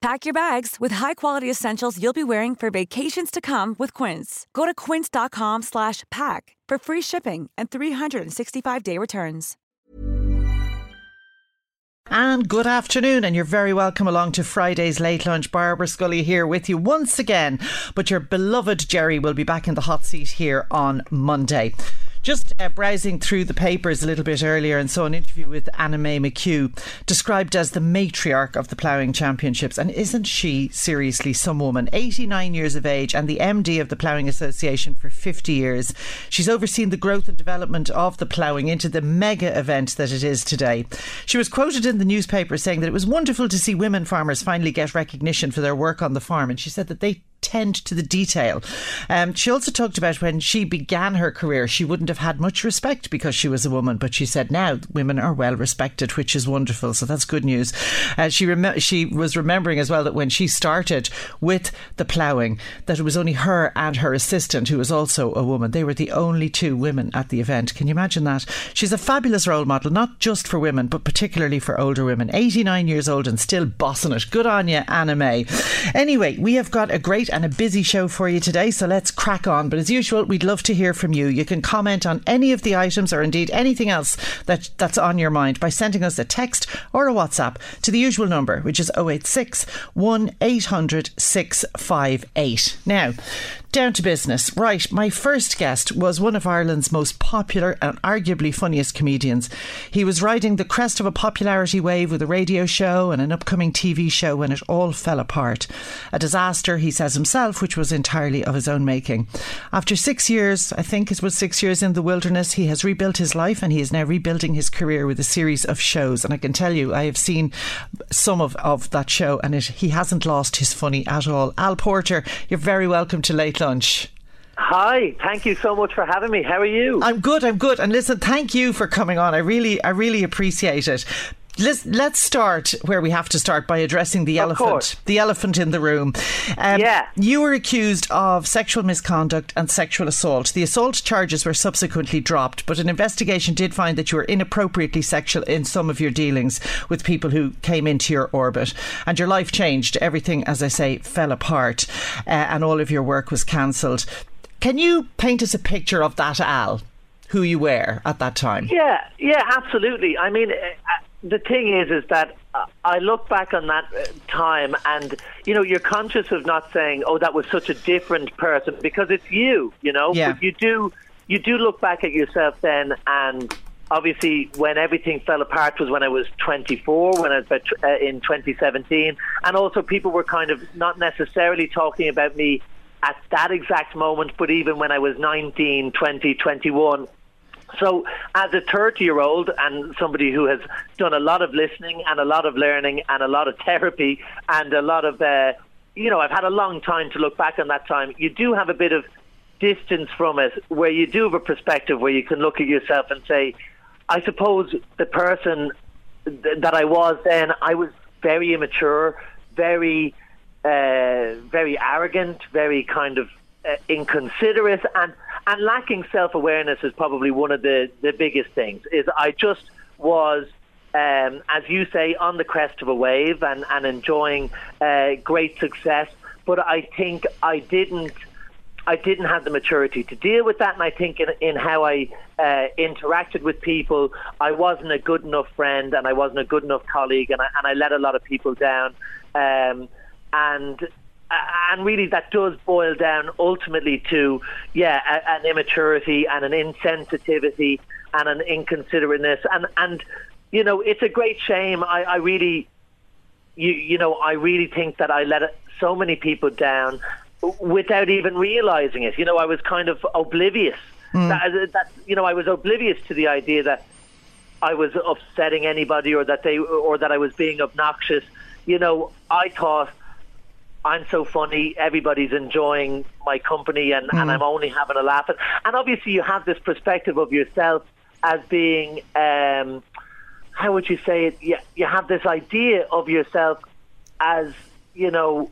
Pack your bags with high-quality essentials you'll be wearing for vacations to come with Quince. Go to quince.com slash pack for free shipping and 365-day returns. And good afternoon, and you're very welcome along to Friday's Late Lunch. Barbara Scully here with you once again. But your beloved Jerry will be back in the hot seat here on Monday. Just uh, browsing through the papers a little bit earlier and saw an interview with Anna May McHugh, described as the matriarch of the ploughing championships. And isn't she seriously some woman? 89 years of age and the MD of the Ploughing Association for 50 years. She's overseen the growth and development of the ploughing into the mega event that it is today. She was quoted in the newspaper saying that it was wonderful to see women farmers finally get recognition for their work on the farm. And she said that they tend to the detail. Um, she also talked about when she began her career, she wouldn't have had much respect because she was a woman, but she said now women are well respected, which is wonderful. So that's good news. Uh, she rem- she was remembering as well that when she started with the ploughing, that it was only her and her assistant who was also a woman. They were the only two women at the event. Can you imagine that? She's a fabulous role model, not just for women, but particularly for older women. 89 years old and still bossing it. Good on you, Anna May. Anyway, we have got a great and a busy show for you today, so let's crack on. But as usual, we'd love to hear from you. You can comment on any of the items or indeed anything else that, that's on your mind by sending us a text or a WhatsApp to the usual number, which is 086 1 800 658. Now, down to business. Right, my first guest was one of Ireland's most popular and arguably funniest comedians. He was riding the crest of a popularity wave with a radio show and an upcoming TV show when it all fell apart. A disaster, he says himself, which was entirely of his own making. After six years, I think it was six years in the wilderness, he has rebuilt his life and he is now rebuilding his career with a series of shows. And I can tell you, I have seen some of, of that show and it, he hasn't lost his funny at all. Al Porter, you're very welcome to Late Lunch. Hi, thank you so much for having me. How are you? I'm good. I'm good. And listen, thank you for coming on. I really, I really appreciate it. Let's let's start where we have to start by addressing the Of elephant, course. the elephant in the room. Um, Yeah. you were accused of sexual misconduct and sexual assault. The assault charges were subsequently dropped, but an investigation did find that you were inappropriately sexual in some of your dealings with people who came into your orbit, and your life changed. Everything, as I say, fell apart, uh, and all of your work was cancelled. Can you paint us a picture of that Al, who you were at that time? Yeah, yeah, absolutely. I mean, uh, the thing is, is that uh, I look back on that uh, time, and you know, you're conscious of not saying, "Oh, that was such a different person," because it's you. You know, Yeah. but you do, you do look back at yourself then, and obviously, when everything fell apart was when I was 24, when I was about, uh, in 2017, and also people were kind of not necessarily talking about me at that exact moment, but even when I was 19, 20, 21. So, as a 30 year old and somebody who has done a lot of listening and a lot of learning and a lot of therapy and a lot of, uh, you know, I've had a long time to look back on that time, you do have a bit of distance from it where you do have a perspective where you can look at yourself and say, I suppose the person th- that I was then, I was very immature, very, uh, very arrogant, very kind of uh, inconsiderate, and and lacking self awareness is probably one of the the biggest things. Is I just was. Um, as you say, on the crest of a wave and, and enjoying uh, great success, but I think I didn't I didn't have the maturity to deal with that, and I think in, in how I uh, interacted with people, I wasn't a good enough friend, and I wasn't a good enough colleague, and I, and I let a lot of people down, um, and and really that does boil down ultimately to yeah a, an immaturity and an insensitivity and an inconsiderateness, and and you know it's a great shame. I, I really you you know I really think that I let so many people down without even realizing it. You know, I was kind of oblivious. Hmm. That, uh, that you know, I was oblivious to the idea that I was upsetting anybody or that they or that I was being obnoxious. You know, I thought I'm so funny. Everybody's enjoying my company, and, and I'm only having a laugh. And, and obviously, you have this perspective of yourself as being, um, how would you say it? You, you have this idea of yourself as, you know,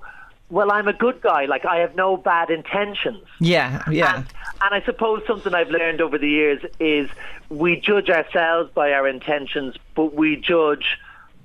well, I'm a good guy. Like I have no bad intentions. Yeah, yeah. And, and, I suppose something I've learned over the years is we judge ourselves by our intentions, but we judge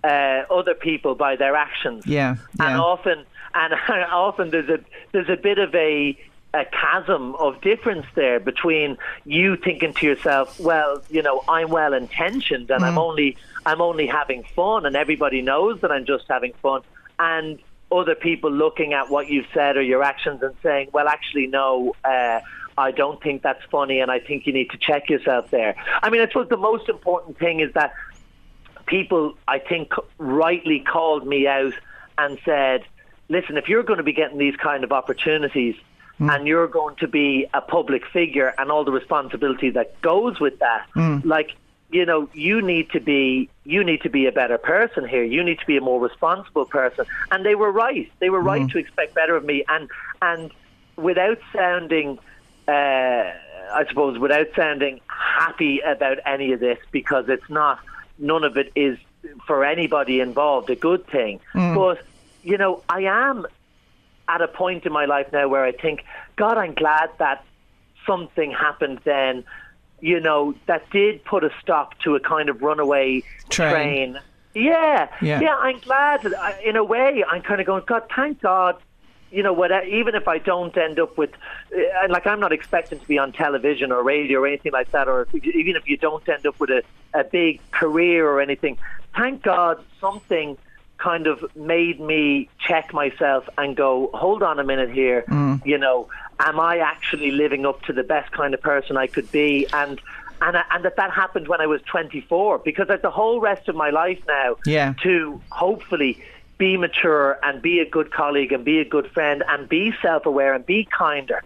uh, other people by their actions. Yeah, yeah. And often, and often there's a there's a bit of a a chasm of difference there between you thinking to yourself, well, you know, I'm well intentioned and mm. I'm only I'm only having fun, and everybody knows that I'm just having fun, and other people looking at what you've said or your actions and saying, well, actually, no. Uh, I don't think that's funny, and I think you need to check yourself there. I mean, I suppose the most important thing is that people, I think, rightly called me out and said, listen, if you're going to be getting these kind of opportunities mm. and you're going to be a public figure and all the responsibility that goes with that, mm. like, you know, you need to be you need to be a better person here. You need to be a more responsible person. And they were right. They were right mm. to expect better of me. And and without sounding, uh, I suppose, without sounding happy about any of this, because it's not. None of it is for anybody involved a good thing. Mm. But you know, I am at a point in my life now where I think, God, I'm glad that something happened then you know, that did put a stop to a kind of runaway train. train. Yeah, yeah, yeah, I'm glad. In a way, I'm kind of going, God, thank God. You know, what? Even if I don't end up with, uh, like, I'm not expecting to be on television or radio or anything like that, or even if you don't end up with a, a big career or anything, thank God something kind of made me check myself and go, hold on a minute here, mm. you know, am I actually living up to the best kind of person I could be? And and and that that happened when I was 24 because the whole rest of my life now yeah. to hopefully be mature and be a good colleague and be a good friend and be self-aware and be kinder.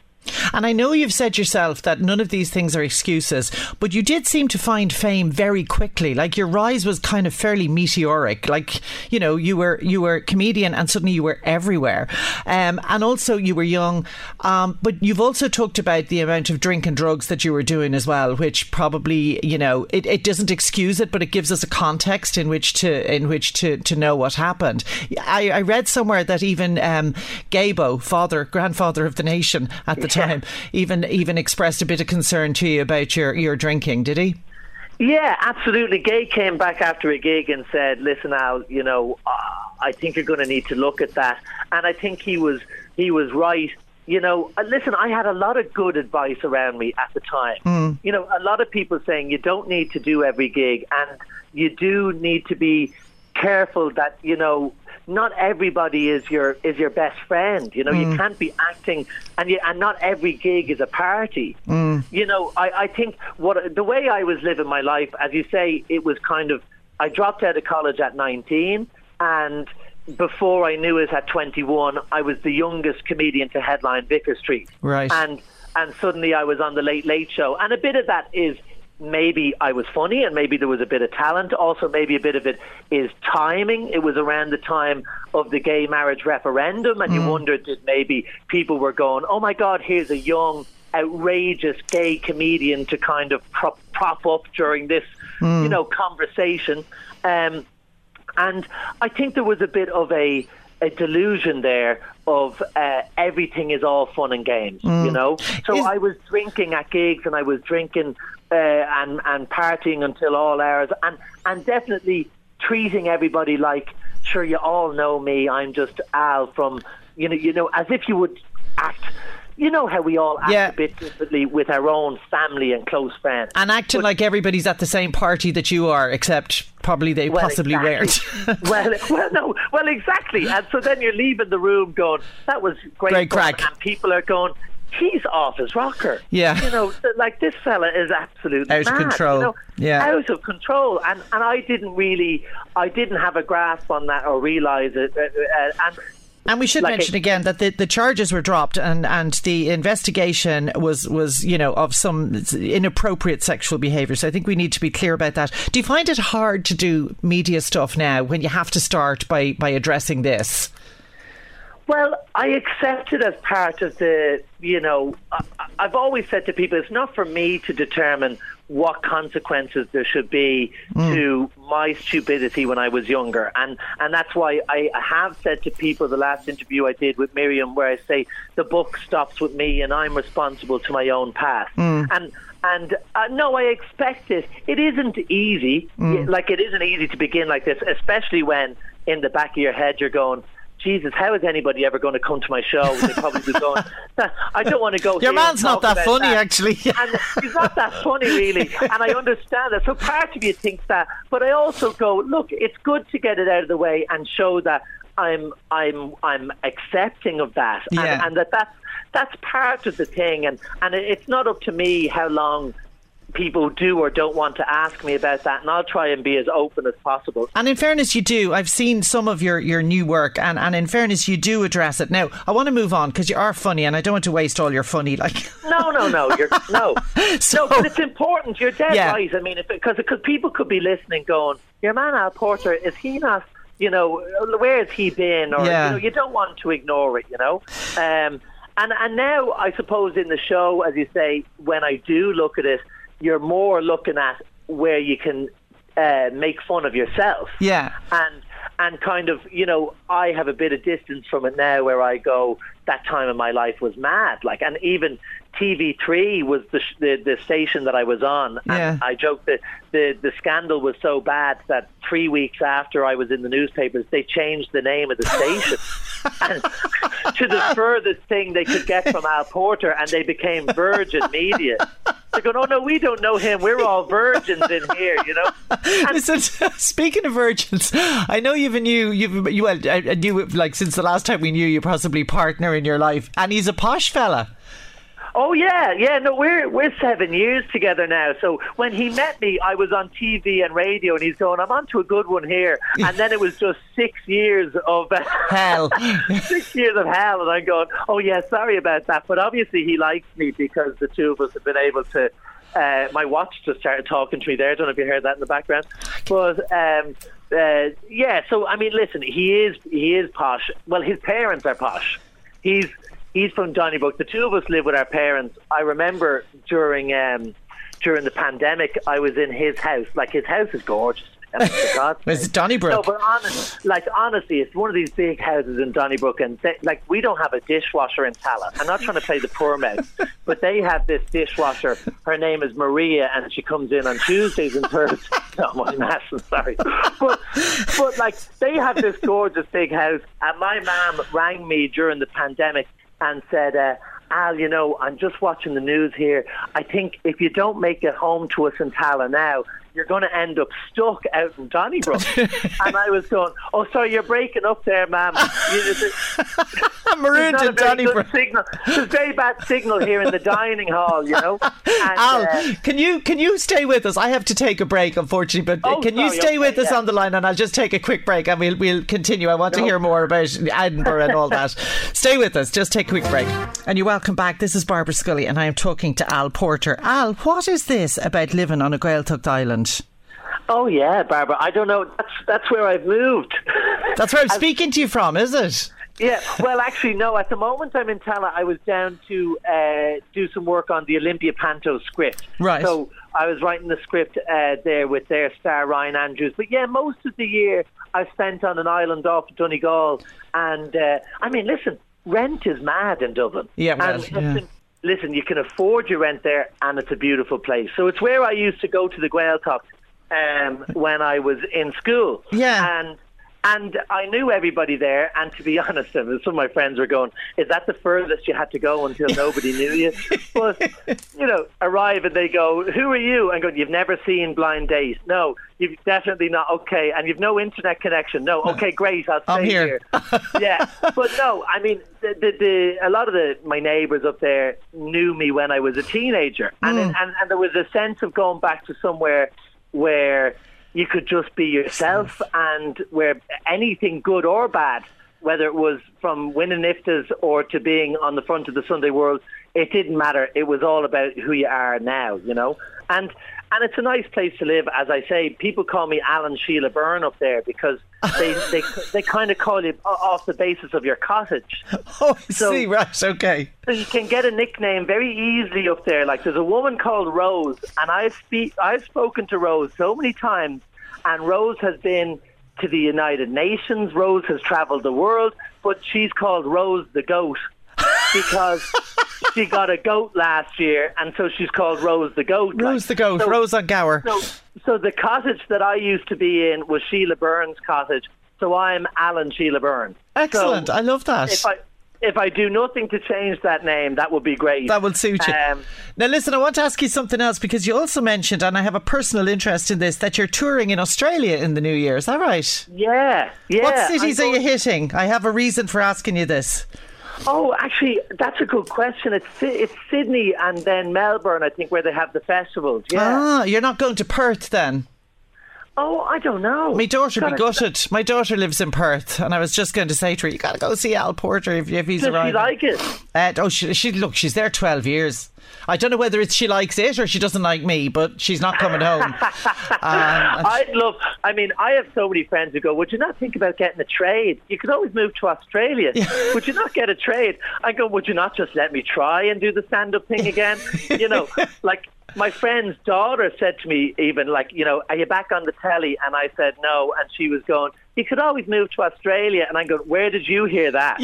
And I know you've said yourself that none of these things are excuses, but you did seem to find fame very quickly. Like your rise was kind of fairly meteoric. Like you know, you were you were a comedian, and suddenly you were everywhere. Um, and also you were young, um, but you've also talked about the amount of drink and drugs that you were doing as well, which probably you know it, it doesn't excuse it, but it gives us a context in which to in which to to know what happened. I, I read somewhere that even um, Gaybo, father grandfather of the nation at the time, even even expressed a bit of concern to you about your your drinking. Did he? Yeah, absolutely. Gay came back after a gig and said, "Listen, Al, you know, uh, I think you're going to need to look at that." And I think he was he was right. You know, uh, listen, I had a lot of good advice around me at the time. Mm. You know, a lot of people saying you don't need to do every gig, and you do need to be careful that you know not everybody is your is your best friend. You know, mm. you can't be acting, and you, and not every gig is a party. Mm. You know, I, I think what the way I was living my life, as you say, it was kind of I dropped out of college at nineteen, and before I knew it at twenty one, I was the youngest comedian to headline Vicar Street. Right, and and suddenly I was on the Late Late Show, and a bit of that is maybe I was funny and maybe there was a bit of talent. Also, maybe a bit of it is timing. It was around the time of the gay marriage referendum, and mm. you wondered that maybe people were going, oh my God, here's a young, outrageous gay comedian to kind of prop, prop up during this, mm. you know, conversation. Um, and I think there was a bit of a a delusion there of uh, everything is all fun and games, mm. you know. So is- I was drinking at gigs and I was drinking uh, and and partying until all hours, and and definitely treating everybody like, sure, you all know me. I'm just Al from, you know, you know, as if you would act you know how we all act yeah. a bit differently with our own family and close friends. And acting but, like everybody's at the same party that you are, except probably they well, possibly exactly. weren't. well, well, no, well, exactly. And so then you're leaving the room going, that was great. Great crack. And people are going, he's off his rocker. Yeah. You know, like this fella is absolutely out mad, of control. You know, yeah. Out of control. And and I didn't really I didn't have a grasp on that or realize it uh, uh, and and we should like mention again that the, the charges were dropped and, and the investigation was, was, you know, of some inappropriate sexual behaviour. So I think we need to be clear about that. Do you find it hard to do media stuff now when you have to start by, by addressing this? Well, I accept it as part of the, you know, I, I've always said to people, it's not for me to determine what consequences there should be mm. to my stupidity when I was younger. And, and that's why I have said to people the last interview I did with Miriam, where I say the book stops with me and I'm responsible to my own past. Mm. And and uh, no, I expect it. It isn't easy. Mm. Like it isn't easy to begin like this, especially when in the back of your head you're going, Jesus, how is anybody ever going to come to my show? They probably be going, I don't want to go. Your man's not that funny, that. actually. and he's not that funny, really. And I understand that. So part of you thinks that, but I also go, look, it's good to get it out of the way and show that I'm, I'm, I'm accepting of that, yeah. and, and that that's that's part of the thing. And and it's not up to me how long people do or don't want to ask me about that, and I'll try and be as open as possible. And in fairness, you do. I've seen some of your, your new work, and, and in fairness, you do address it. Now, I want to move on because you are funny, and I don't want to waste all your funny. Like, no, no, no, you're no, so, no, but it's important. You're dead yeah. right. I mean, because because people could be listening, going, "Your man Al Porter is he not?" You know, where has he been? Or yeah. you, know, you don't want to ignore it. You know. Um, and and now I suppose in the show, as you say, when I do look at it, you're more looking at where you can uh, make fun of yourself. Yeah. And and kind of, you know, I have a bit of distance from it now where I go, that time in my life was mad. Like, and even TV3 was the, the, the station that I was on. And yeah. I joked that the, the scandal was so bad that three weeks after I was in the newspapers, they changed the name of the station. and to the furthest thing they could get from Al Porter, and they became Virgin Media. They're going, oh no, we don't know him. We're all virgins in here, you know. Listen, speaking of virgins, I know you've a new, you've you well, I knew like since the last time we knew you, possibly partner in your life, and he's a posh fella. Oh yeah, yeah. No, we're we're seven years together now. So when he met me, I was on TV and radio, and he's going, "I'm on to a good one here." And then it was just six years of hell, six years of hell, and I'm going, "Oh yeah, sorry about that." But obviously, he likes me because the two of us have been able to. Uh, my watch just started talking to me there. I don't know if you heard that in the background, but um, uh, yeah. So I mean, listen, he is he is posh. Well, his parents are posh. He's he's from Donnybrook. The two of us live with our parents. I remember during um, during the pandemic, I was in his house. Like his house is gorgeous. Is it Donnybrook? No, but honest, like honestly, it's one of these big houses in Donnybrook, and they, like we don't have a dishwasher in Tallaght. I'm not trying to play the poor mouse, but they have this dishwasher. Her name is Maria, and she comes in on Tuesdays and Thursdays. no, my massive sorry, but but like they have this gorgeous big house, and my mom rang me during the pandemic and said, uh, Al, you know, I'm just watching the news here. I think if you don't make it home to us in Tallaght now, you're going to end up stuck out in Donnybrook. and I was going, oh, sorry, you're breaking up there, ma'am. I'm marooned in Donnybrook. Signal. There's a very bad signal here in the dining hall, you know. And, Al, uh, can you can you stay with us? I have to take a break, unfortunately, but oh, can sorry, you stay okay, with us on the line, and I'll just take a quick break, and we'll we'll continue. I want no. to hear more about Edinburgh and all that. stay with us. Just take a quick break, and you're welcome back. This is Barbara Scully, and I am talking to Al Porter. Al, what is this about living on a Gaeltacht island? Oh yeah, Barbara. I don't know. That's that's where I've moved. That's where I'm speaking to you from, is it? Yeah. Well, actually, no. At the moment, I'm in Tallaght. I was down to uh, do some work on the Olympia Panto script. Right. So I was writing the script uh, there with their star Ryan Andrews. But yeah, most of the year I spent on an island off Donegal, and uh, I mean, listen, rent is mad in Dublin. Yeah. Well, and yeah. Listen, listen, you can afford your rent there, and it's a beautiful place. So it's where I used to go to the Gaeltacht um, when I was in school. Yeah. And and I knew everybody there. And to be honest, some of my friends were going, "Is that the furthest you had to go until nobody knew you?" But you know, arrive and they go, "Who are you?" And go, "You've never seen Blind Date? No, you've definitely not. Okay, and you've no internet connection? No. Okay, great. I'll stay I'm here. here. yeah, but no, I mean, the, the, the a lot of the my neighbours up there knew me when I was a teenager, and, Mm. and and there was a sense of going back to somewhere where you could just be yourself and where anything good or bad, whether it was from winning IFTAs or to being on the front of the Sunday World, it didn't matter. It was all about who you are now, you know? And and it's a nice place to live. As I say, people call me Alan Sheila Byrne up there because they they, they kind of call you off the basis of your cottage. Oh, I so, see. Right. Okay. So you can get a nickname very easily up there. Like there's a woman called Rose, and I've speak I've spoken to Rose so many times, and Rose has been to the United Nations. Rose has travelled the world, but she's called Rose the goat because she got a goat last year, and so she's called Rose the goat. Rose like. the goat. So, Rose on Gower. So, so the cottage that I used to be in was Sheila Burns' cottage. So I'm Alan Sheila Burns. Excellent. So I love that. If I, if I do nothing to change that name, that would be great. That will suit you. Um, now, listen, I want to ask you something else because you also mentioned, and I have a personal interest in this, that you're touring in Australia in the new year. Is that right? Yeah, yeah. What cities are you hitting? I have a reason for asking you this. Oh, actually, that's a good question. It's it's Sydney and then Melbourne, I think, where they have the festivals. Yeah. Ah, you're not going to Perth then? Oh, I don't know. My daughter be gutted. My daughter lives in Perth, and I was just going to say to her, "You got to go see Al Porter if, if he's Does around." she like it? Uh, oh, she, she look. She's there twelve years. I don't know whether it's she likes it or she doesn't like me, but she's not coming home. um, I'd love. I mean, I have so many friends who go, "Would you not think about getting a trade? You could always move to Australia. would you not get a trade?" I go, "Would you not just let me try and do the stand-up thing again?" you know, like my friend's daughter said to me, even like, you know, are you back on the telly? And I said no, and she was going, you could always move to Australia. And I go, where did you hear that?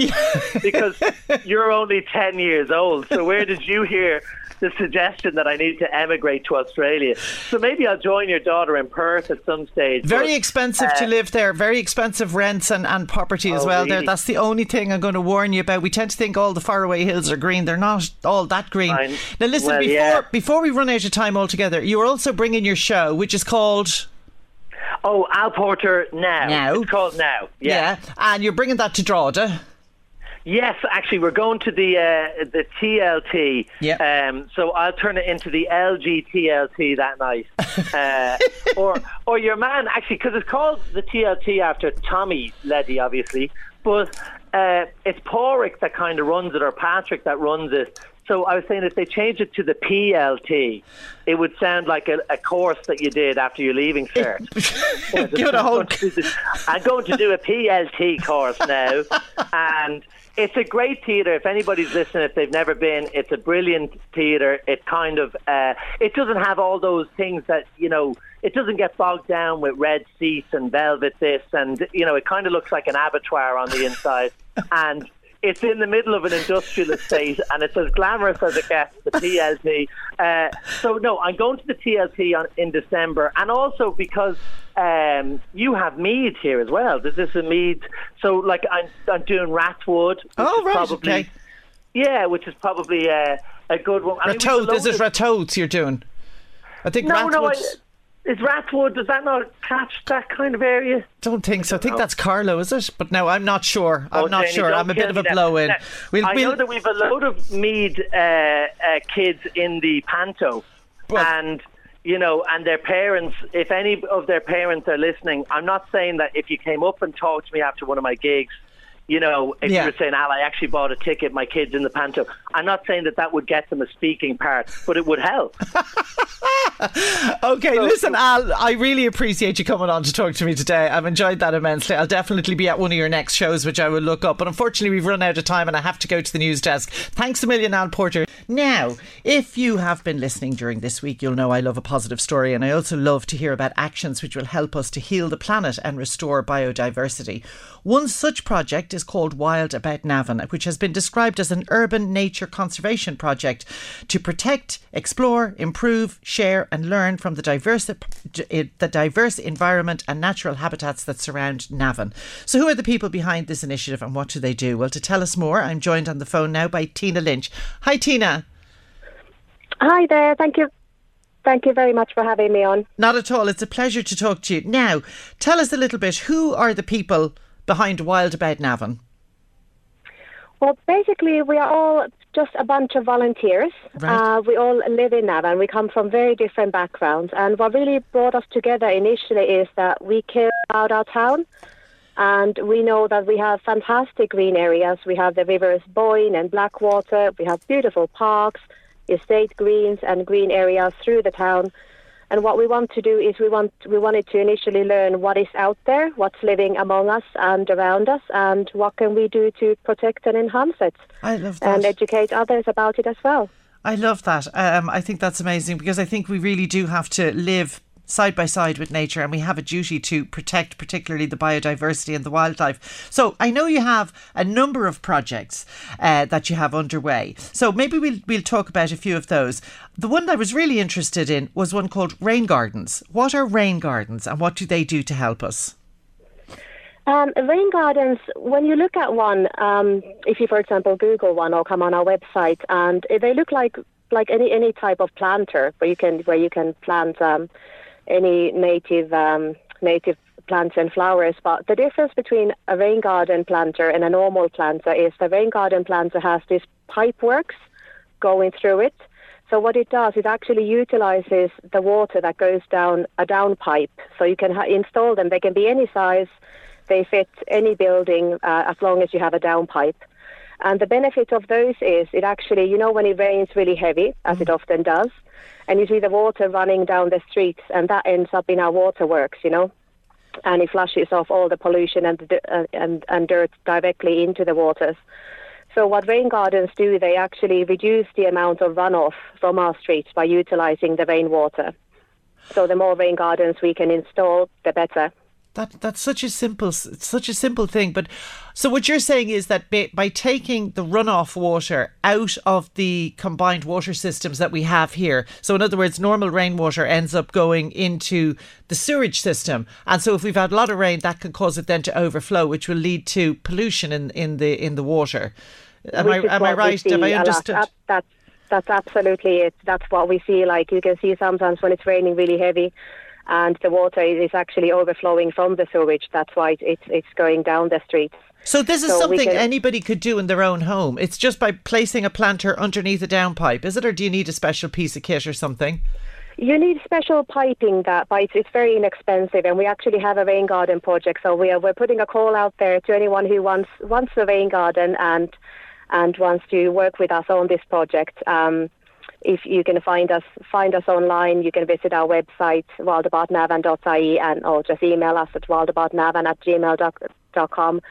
because you're only ten years old, so where did you hear? The suggestion that I need to emigrate to Australia. So maybe I'll join your daughter in Perth at some stage. Very but, expensive uh, to live there. Very expensive rents and, and property as oh, well. Really? There, that's the only thing I'm going to warn you about. We tend to think all the faraway hills are green. They're not all that green. I'm, now listen, well, before yeah. before we run out of time altogether, you are also bringing your show, which is called. Oh, Al Porter now. Now. It's called Now. Yeah. yeah. And you're bringing that to Drogheda. Yes, actually, we're going to the uh, the TLT. Yeah. Um, so I'll turn it into the LG TLT that night, uh, or or your man actually because it's called the TLT after Tommy Leddy, obviously, but uh, it's Porrick that kind of runs it or Patrick that runs it. So I was saying if they change it to the PLT, it would sound like a, a course that you did after you're leaving cert. Give it a whole. I'm going to do a PLT course now, and it's a great theatre. If anybody's listening, if they've never been, it's a brilliant theatre. It kind of uh, it doesn't have all those things that you know. It doesn't get bogged down with red seats and velvet this, and you know, it kind of looks like an abattoir on the inside. and it's in the middle of an industrial estate and it's as glamorous as it gets, the TLT. Uh, so, no, I'm going to the TLT on, in December. And also because um, you have Meath here as well. This is a Meath. So, like, I'm, I'm doing Rathwood. Oh, right. Probably, okay. Yeah, which is probably uh, a good one. I mean, is it you're doing? I think no, Rathwood's... no, I, is Rathwood, does that not catch that kind of area? Don't think so. I think that's Carlow, is it? But no, I'm not sure. I'm oh, not Jenny, sure. I'm a bit of a blow in. We'll, I we'll, know that we've a load of Meath uh, uh, kids in the Panto. But, and you know, and their parents, if any of their parents are listening, I'm not saying that if you came up and talked to me after one of my gigs, you know, if yeah. you were saying, Al, I actually bought a ticket, my kid's in the panto. I'm not saying that that would get them a speaking part, but it would help. okay, so, listen, Al, I really appreciate you coming on to talk to me today. I've enjoyed that immensely. I'll definitely be at one of your next shows, which I will look up. But unfortunately, we've run out of time and I have to go to the news desk. Thanks a million, Al Porter. Now, if you have been listening during this week, you'll know I love a positive story and I also love to hear about actions which will help us to heal the planet and restore biodiversity. One such project is called Wild About Navan, which has been described as an urban nature conservation project to protect, explore, improve, share, and learn from the diverse, the diverse environment and natural habitats that surround Navan. So, who are the people behind this initiative and what do they do? Well, to tell us more, I'm joined on the phone now by Tina Lynch. Hi, Tina. Hi there. Thank you Thank you very much for having me on. Not at all. It's a pleasure to talk to you. Now, tell us a little bit who are the people behind Wild About Navan? Well, basically, we are all just a bunch of volunteers. Right. Uh, we all live in Navan. We come from very different backgrounds. And what really brought us together initially is that we care about our town. And we know that we have fantastic green areas. We have the rivers Boyne and Blackwater. We have beautiful parks, estate greens, and green areas through the town. And what we want to do is we want we wanted to initially learn what is out there, what's living among us and around us, and what can we do to protect and enhance it. I love that. And educate others about it as well. I love that. Um, I think that's amazing because I think we really do have to live side by side with nature and we have a duty to protect particularly the biodiversity and the wildlife. So I know you have a number of projects uh, that you have underway. So maybe we'll, we'll talk about a few of those. The one I was really interested in was one called Rain Gardens. What are rain gardens and what do they do to help us? Um, rain gardens, when you look at one, um, if you, for example, Google one or come on our website, and they look like like any any type of planter where you can where you can plant um, any native um, native plants and flowers. But the difference between a rain garden planter and a normal planter is the rain garden planter has this pipe works going through it. So what it does, it actually utilizes the water that goes down a downpipe. So you can ha- install them. They can be any size. They fit any building uh, as long as you have a downpipe. And the benefit of those is it actually, you know, when it rains really heavy, as it often does, and you see the water running down the streets, and that ends up in our waterworks, you know, and it flushes off all the pollution and uh, and and dirt directly into the waters. So what rain gardens do, they actually reduce the amount of runoff from our streets by utilizing the rainwater. So the more rain gardens we can install, the better. That that's such a simple such a simple thing. But so what you're saying is that by, by, taking the runoff water out of the combined water systems that we have here, so in other words, normal rainwater ends up going into the sewage system, and so if we've had a lot of rain, that can cause it then to overflow, which will lead to pollution in in the in the water. Am which I am I right? Have I understood? That's that's absolutely it. That's what we see. Like you can see sometimes when it's raining really heavy and the water is actually overflowing from the sewage. That's why it's it's going down the streets. So this is so something can, anybody could do in their own home. It's just by placing a planter underneath a downpipe, is it, or do you need a special piece of kit or something? You need special piping that, but it's, it's very inexpensive, and we actually have a rain garden project. So we are we're putting a call out there to anyone who wants wants a rain garden and and wants to work with us on this project. Um, if you can find us find us online, you can visit our website wildaboutnavan.ie and or just email us at wildaboutnavan at gmail.com.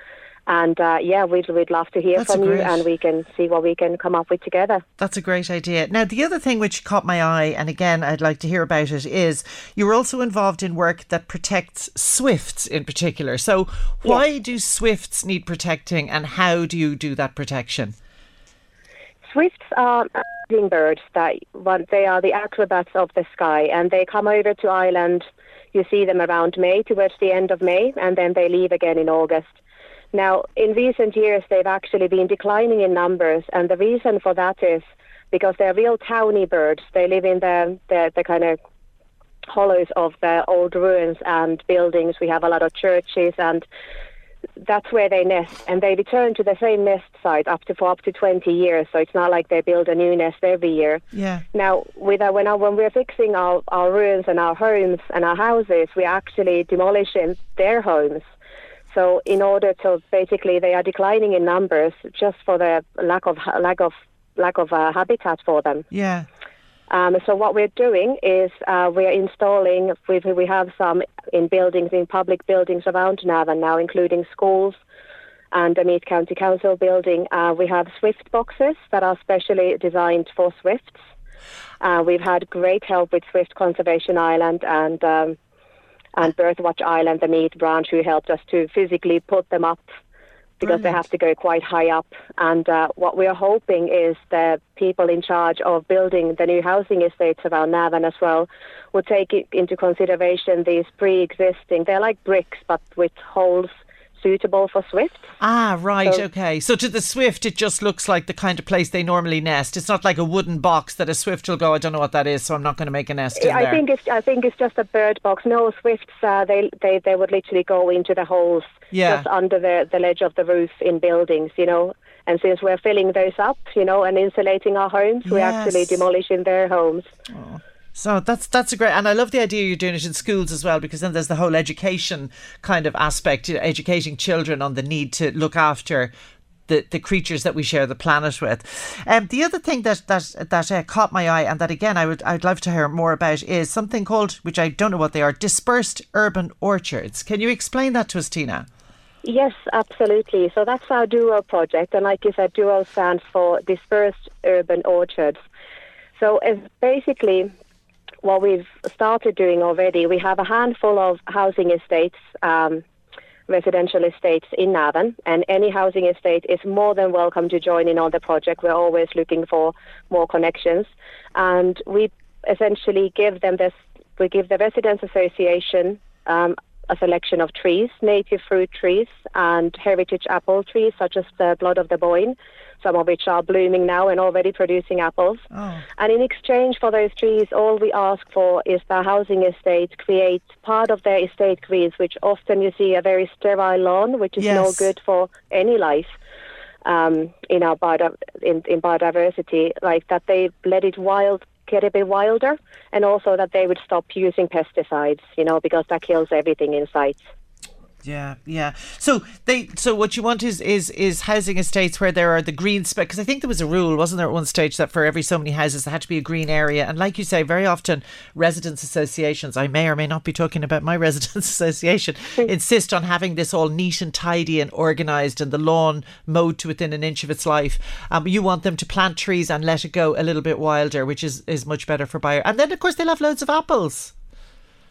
And uh, yeah, we'd, we'd love to hear That's from great. you and we can see what we can come up with together. That's a great idea. Now, the other thing which caught my eye, and again, I'd like to hear about it, is you're also involved in work that protects swifts in particular. So, why yes. do swifts need protecting and how do you do that protection? Swifts are birds that they are the acrobats of the sky, and they come over to Ireland. You see them around May, towards the end of May, and then they leave again in August. Now, in recent years, they've actually been declining in numbers, and the reason for that is because they're real towny birds. They live in the, the, the kind of hollows of the old ruins and buildings. We have a lot of churches and that's where they nest, and they return to the same nest site up to for up to 20 years. So it's not like they build a new nest every year. Yeah. Now, with our, when, our, when we're fixing our, our ruins and our homes and our houses, we're actually demolishing their homes. So in order to basically, they are declining in numbers just for the lack of lack of lack of uh, habitat for them. Yeah. Um, so what we're doing is uh, we're installing, we, we have some in buildings, in public buildings around Navan now, including schools and the Meath County Council building. Uh, we have Swift boxes that are specially designed for Swifts. Uh, we've had great help with Swift Conservation Ireland and um, and Birdwatch Ireland, the Meath branch, who helped us to physically put them up because Brilliant. they have to go quite high up. And uh, what we're hoping is the people in charge of building the new housing estates around Navan as well will take into consideration these pre-existing. They're like bricks, but with holes suitable for swifts. Ah, right, so, okay. So to the swift, it just looks like the kind of place they normally nest. It's not like a wooden box that a swift will go. I don't know what that is, so I'm not going to make a nest in I there. think it's I think it's just a bird box. No swifts, uh, they they they would literally go into the holes yeah. just under the the ledge of the roof in buildings, you know. And since we're filling those up, you know, and insulating our homes, yes. we're actually demolishing their homes. Oh. So that's that's a great, and I love the idea you're doing it in schools as well, because then there's the whole education kind of aspect, you know, educating children on the need to look after the, the creatures that we share the planet with. Um, the other thing that that that uh, caught my eye and that again I would I'd love to hear more about is something called which I don't know what they are dispersed urban orchards. Can you explain that to us, Tina? Yes, absolutely. So that's our DUO project, and like you said, DUO stands for Dispersed Urban Orchards. So it's basically what we've started doing already. We have a handful of housing estates um, residential estates in Navan, and any housing estate is more than welcome to join in on the project. We're always looking for more connections, and we essentially give them this. We give the residents association um, a selection of trees, native fruit trees, and heritage apple trees, such as the blood of the Boyne some of which are blooming now and already producing apples. Oh. And in exchange for those trees, all we ask for is the housing estate create part of their estate greens, which often you see a very sterile lawn, which is yes. no good for any life. Um, in our bio, in, in biodiversity, like that they let it wild get a bit wilder, and also that they would stop using pesticides, you know, because that kills everything in sight. Yeah, yeah. So they, so what you want is is is housing estates where there are the green space. Because I think there was a rule, wasn't there, at one stage that for every so many houses there had to be a green area. And like you say, very often residents associations, I may or may not be talking about my residents association, insist on having this all neat and tidy and organised, and the lawn mowed to within an inch of its life. Um, you want them to plant trees and let it go a little bit wilder, which is is much better for buyer. And then of course they'll have loads of apples.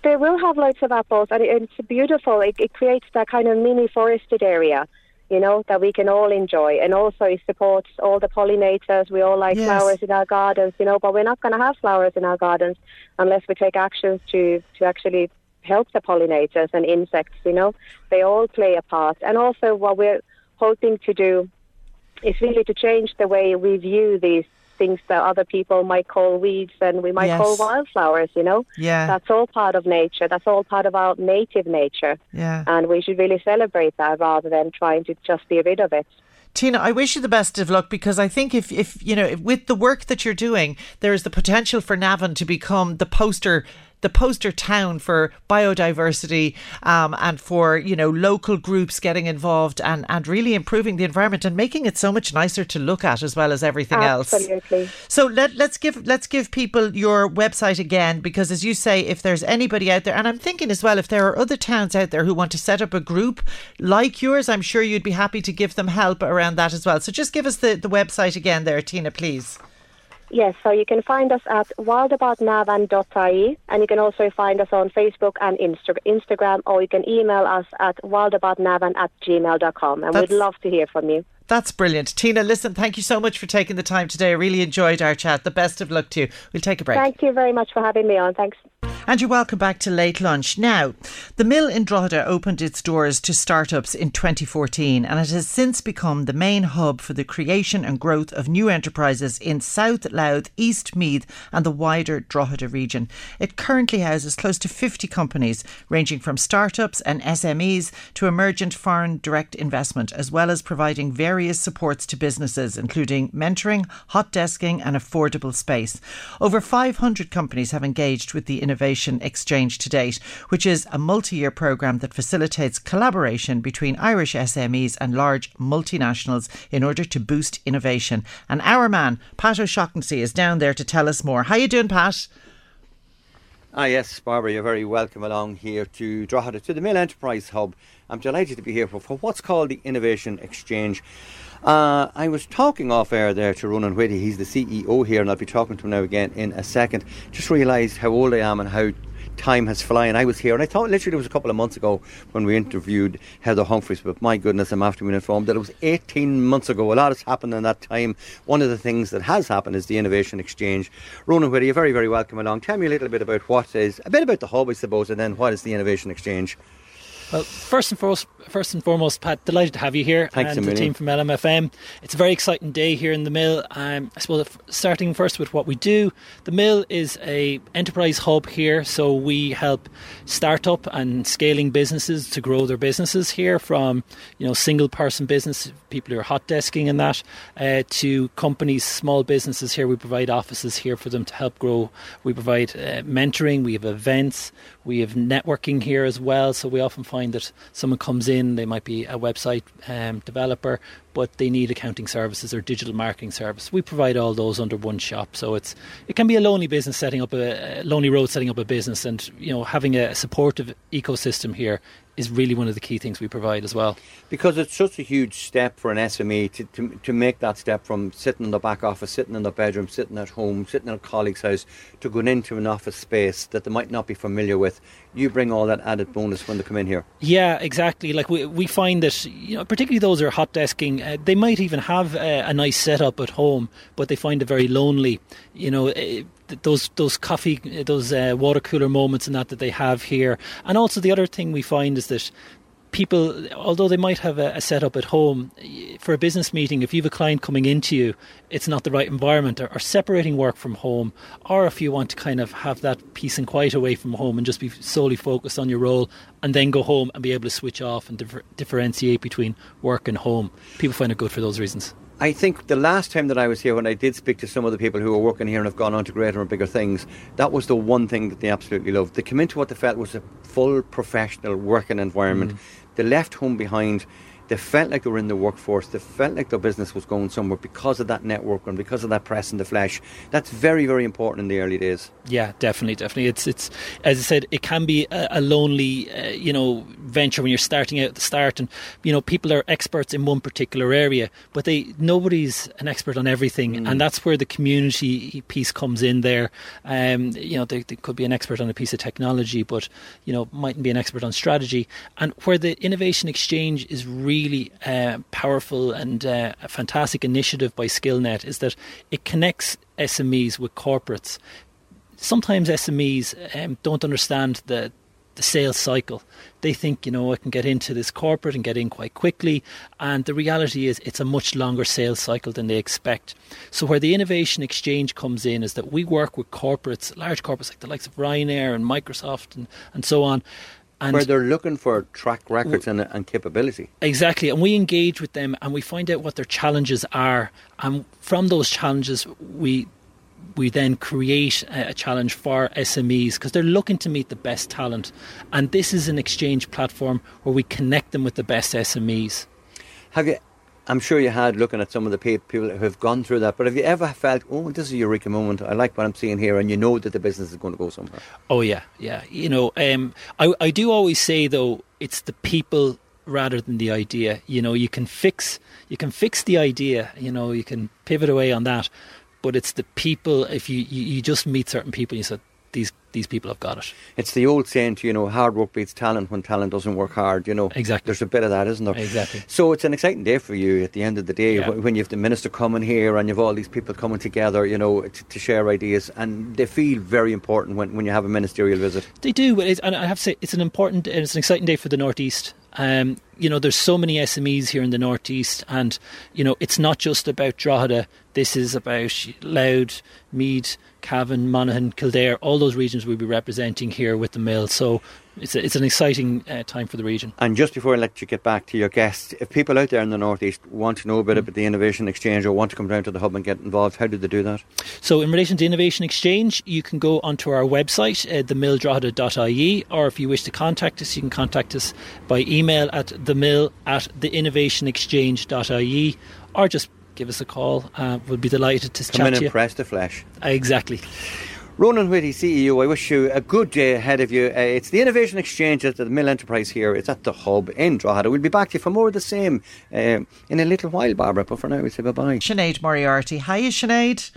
They will have lots of apples, and it's beautiful. It, it creates that kind of mini forested area, you know, that we can all enjoy. And also, it supports all the pollinators. We all like yes. flowers in our gardens, you know, but we're not going to have flowers in our gardens unless we take actions to to actually help the pollinators and insects. You know, they all play a part. And also, what we're hoping to do is really to change the way we view these things that other people might call weeds and we might yes. call wildflowers, you know? Yeah. That's all part of nature. That's all part of our native nature. Yeah. And we should really celebrate that rather than trying to just be rid of it. Tina, I wish you the best of luck because I think if, if you know, if, with the work that you're doing, there is the potential for Navan to become the poster the poster town for biodiversity um, and for you know local groups getting involved and, and really improving the environment and making it so much nicer to look at as well as everything Absolutely. else. So let let's give let's give people your website again because as you say, if there's anybody out there, and I'm thinking as well, if there are other towns out there who want to set up a group like yours, I'm sure you'd be happy to give them help around that as well. So just give us the, the website again there, Tina, please. Yes, so you can find us at wildaboutnavan.ie and you can also find us on Facebook and Insta- Instagram or you can email us at wildaboutnavan at gmail.com and That's, we'd love to hear from you. That's brilliant. Tina, listen, thank you so much for taking the time today. I really enjoyed our chat. The best of luck to you. We'll take a break. Thank you very much for having me on. Thanks. And you're welcome back to Late Lunch. Now, the mill in Drogheda opened its doors to startups in 2014 and it has since become the main hub for the creation and growth of new enterprises in South Louth, East Meath and the wider Drogheda region. It currently houses close to 50 companies ranging from startups and SMEs to emergent foreign direct investment as well as providing various supports to businesses including mentoring, hot desking and affordable space. Over 500 companies have engaged with the innovation Exchange to date, which is a multi year programme that facilitates collaboration between Irish SMEs and large multinationals in order to boost innovation. And our man, Pat O'Shaughnessy, is down there to tell us more. How you doing, Pat? Ah, yes, Barbara, you're very welcome along here to Drogheda, to the Mill Enterprise Hub. I'm delighted to be here for, for what's called the Innovation Exchange. Uh, I was talking off air there to Ronan Whitty, he's the CEO here, and I'll be talking to him now again in a second. Just realised how old I am and how time has flown. I was here, and I thought literally it was a couple of months ago when we interviewed Heather Humphreys, but my goodness, I'm after being informed that it was 18 months ago. A lot has happened in that time. One of the things that has happened is the Innovation Exchange. Ronan Whitty, you're very, very welcome along. Tell me a little bit about what is, a bit about the hub, I suppose, and then what is the Innovation Exchange? Well, first and foremost, first and foremost, Pat, delighted to have you here Thanks and the team from LMFM. It's a very exciting day here in the mill. Um, I suppose starting first with what we do, the mill is a enterprise hub here, so we help startup and scaling businesses to grow their businesses here from you know single person business, people who are hot desking and that, uh, to companies, small businesses. Here we provide offices here for them to help grow. We provide uh, mentoring, we have events, we have networking here as well. So we often find that someone comes in, they might be a website um, developer, but they need accounting services or digital marketing service. We provide all those under one shop, so it's it can be a lonely business setting up a, a lonely road setting up a business, and you know having a supportive ecosystem here is really one of the key things we provide as well. Because it's such a huge step for an SME to, to, to make that step from sitting in the back office, sitting in the bedroom, sitting at home, sitting in a colleague's house, to going into an office space that they might not be familiar with. You bring all that added bonus when they come in here. Yeah, exactly. Like we, we find that, you know, particularly those who are hot desking, uh, they might even have a, a nice setup at home, but they find it very lonely. You know, it, those those coffee, those uh, water cooler moments and that that they have here. And also the other thing we find is that people, although they might have a, a setup at home, for a business meeting, if you have a client coming into you, it's not the right environment, or, or, separating work from home, or if you want to kind of have that peace and quiet away from home and just be solely focused on your role, and then go home and be able to switch off and differ, differentiate between work and home. People find it good for those reasons. I think the last time that I was here, when I did speak to some of the people who are working here and have gone on to greater and bigger things, that was the one thing that they absolutely loved. They came into what they felt was a full professional working environment. Mm. They left home behind they felt like they were in the workforce. They felt like their business was going somewhere because of that network and because of that press in the flesh. That's very, very important in the early days. Yeah, definitely, definitely. It's it's as I said, it can be a, a lonely, uh, you know, venture when you're starting out at the start, and you know, people are experts in one particular area, but they nobody's an expert on everything, mm. and that's where the community piece comes in. There, um, you know, they, they could be an expert on a piece of technology, but you know, mightn't be an expert on strategy, and where the innovation exchange is really really uh, powerful and uh, a fantastic initiative by SkillNet is that it connects SMEs with corporates. Sometimes SMEs um, don't understand the the sales cycle. They think, you know, I can get into this corporate and get in quite quickly. And the reality is, it's a much longer sales cycle than they expect. So, where the innovation exchange comes in is that we work with corporates, large corporates like the likes of Ryanair and Microsoft and, and so on, and Where they're looking for track records and, and capability. Exactly. And we engage with them and we find out what their challenges are. And from those challenges, we we then create a challenge for SMEs because they're looking to meet the best talent. And this is an exchange platform where we connect them with the best SMEs. Have you I'm sure you had looking at some of the people who have gone through that. But have you ever felt, oh, this is a eureka moment? I like what I'm seeing here, and you know that the business is going to go somewhere. Oh yeah, yeah. You know, um, I I do always say though, it's the people rather than the idea. You know, you can fix you can fix the idea. You know, you can pivot away on that, but it's the people. If you you, you just meet certain people, you said these these people have got it. It's the old saying, you know, hard work beats talent when talent doesn't work hard. You know, exactly. There's a bit of that, isn't there? Exactly. So it's an exciting day for you at the end of the day yeah. when you have the minister coming here and you have all these people coming together, you know, to, to share ideas, and they feel very important when, when you have a ministerial visit. They do, and I have to say it's an important, and it's an exciting day for the northeast. Um, you know, there's so many SMEs here in the northeast, and you know, it's not just about Drogheda. This is about Louth, Meath, Cavan, Monaghan, Kildare, all those regions we'll be representing here with the mill. So it's, a, it's an exciting uh, time for the region. And just before I let you get back to your guests, if people out there in the northeast want to know a bit about the Innovation Exchange or want to come down to the hub and get involved, how do they do that? So, in relation to Innovation Exchange, you can go onto our website, uh, themilldrogheda.ie, or if you wish to contact us, you can contact us by email at themill at theinnovationexchange.ie or just give us a call. Uh, we'll be delighted to Come chat in to you. and press the flesh. Uh, exactly. Ronan Whitty, CEO, I wish you a good day ahead of you. Uh, it's the Innovation Exchange at the Mill Enterprise here. It's at the hub in Drogheda. We'll be back to you for more of the same uh, in a little while, Barbara. But for now, we say bye bye. Sinead Moriarty. Hi, Sinead.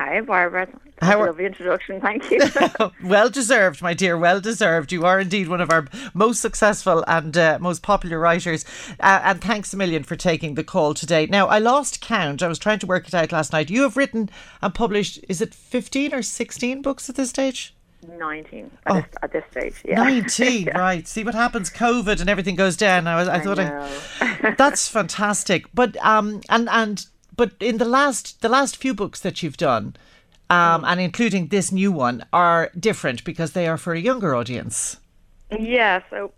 Hi, Barbara. How are... lovely introduction. Thank you. well deserved, my dear. Well deserved. You are indeed one of our most successful and uh, most popular writers. Uh, and thanks a million for taking the call today. Now, I lost count. I was trying to work it out last night. You have written and published, is it 15 or 16 books at this stage? 19 at, oh, this, at this stage. Yeah. 19, yeah. right. See what happens, COVID and everything goes down. I, was, I, I thought I, that's fantastic. But, um, and, and, but in the last the last few books that you've done, um, and including this new one, are different because they are for a younger audience. Yeah, so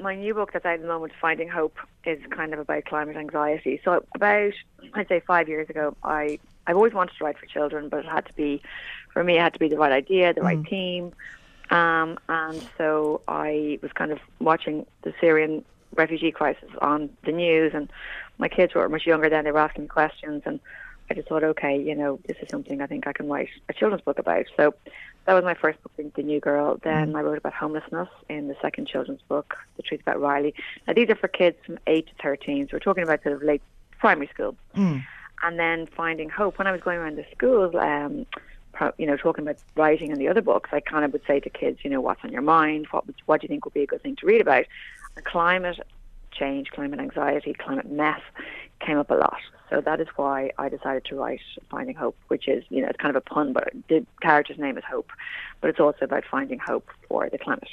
my new book that's out at the moment, Finding Hope, is kind of about climate anxiety. So about, I'd say five years ago, I, I've always wanted to write for children, but it had to be, for me, it had to be the right idea, the mm. right team. Um, and so I was kind of watching the Syrian refugee crisis on the news, and my kids were much younger then. They were asking me questions, and I just thought, okay, you know, this is something I think I can write a children's book about. So that was my first book, The New Girl. Then I wrote about homelessness in the second children's book, The Truth About Riley. Now these are for kids from eight to thirteen, so we're talking about sort of late primary school. And then finding hope. When I was going around the schools, um, you know, talking about writing and the other books, I kind of would say to kids, you know, what's on your mind? What would, what do you think would be a good thing to read about? Climate change, climate anxiety, climate mess came up a lot. So that is why I decided to write Finding Hope, which is, you know, it's kind of a pun, but the character's name is Hope. But it's also about finding hope for the climate.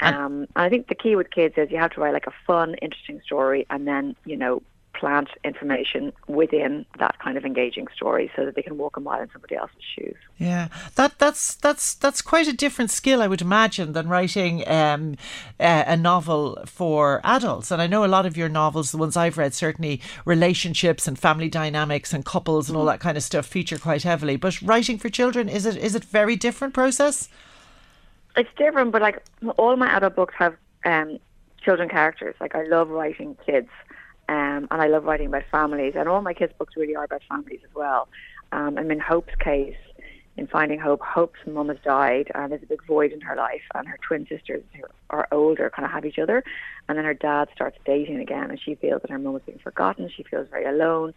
Um, and I think the key with kids is you have to write like a fun, interesting story and then, you know, plant information within that kind of engaging story so that they can walk a mile in somebody else's shoes. Yeah, that that's that's that's quite a different skill, I would imagine, than writing um, a, a novel for adults. And I know a lot of your novels, the ones I've read, certainly relationships and family dynamics and couples and all that kind of stuff feature quite heavily. But writing for children is it is it very different process? It's different, but like all my adult books have um, children characters. Like I love writing kids, um, and I love writing about families, and all my kids' books really are about families as well. Um, and in Hope's case, in Finding Hope, Hope's mum has died, and there's a big void in her life, and her twin sisters who are older kind of have each other, and then her dad starts dating again, and she feels that her mum has been forgotten. She feels very alone.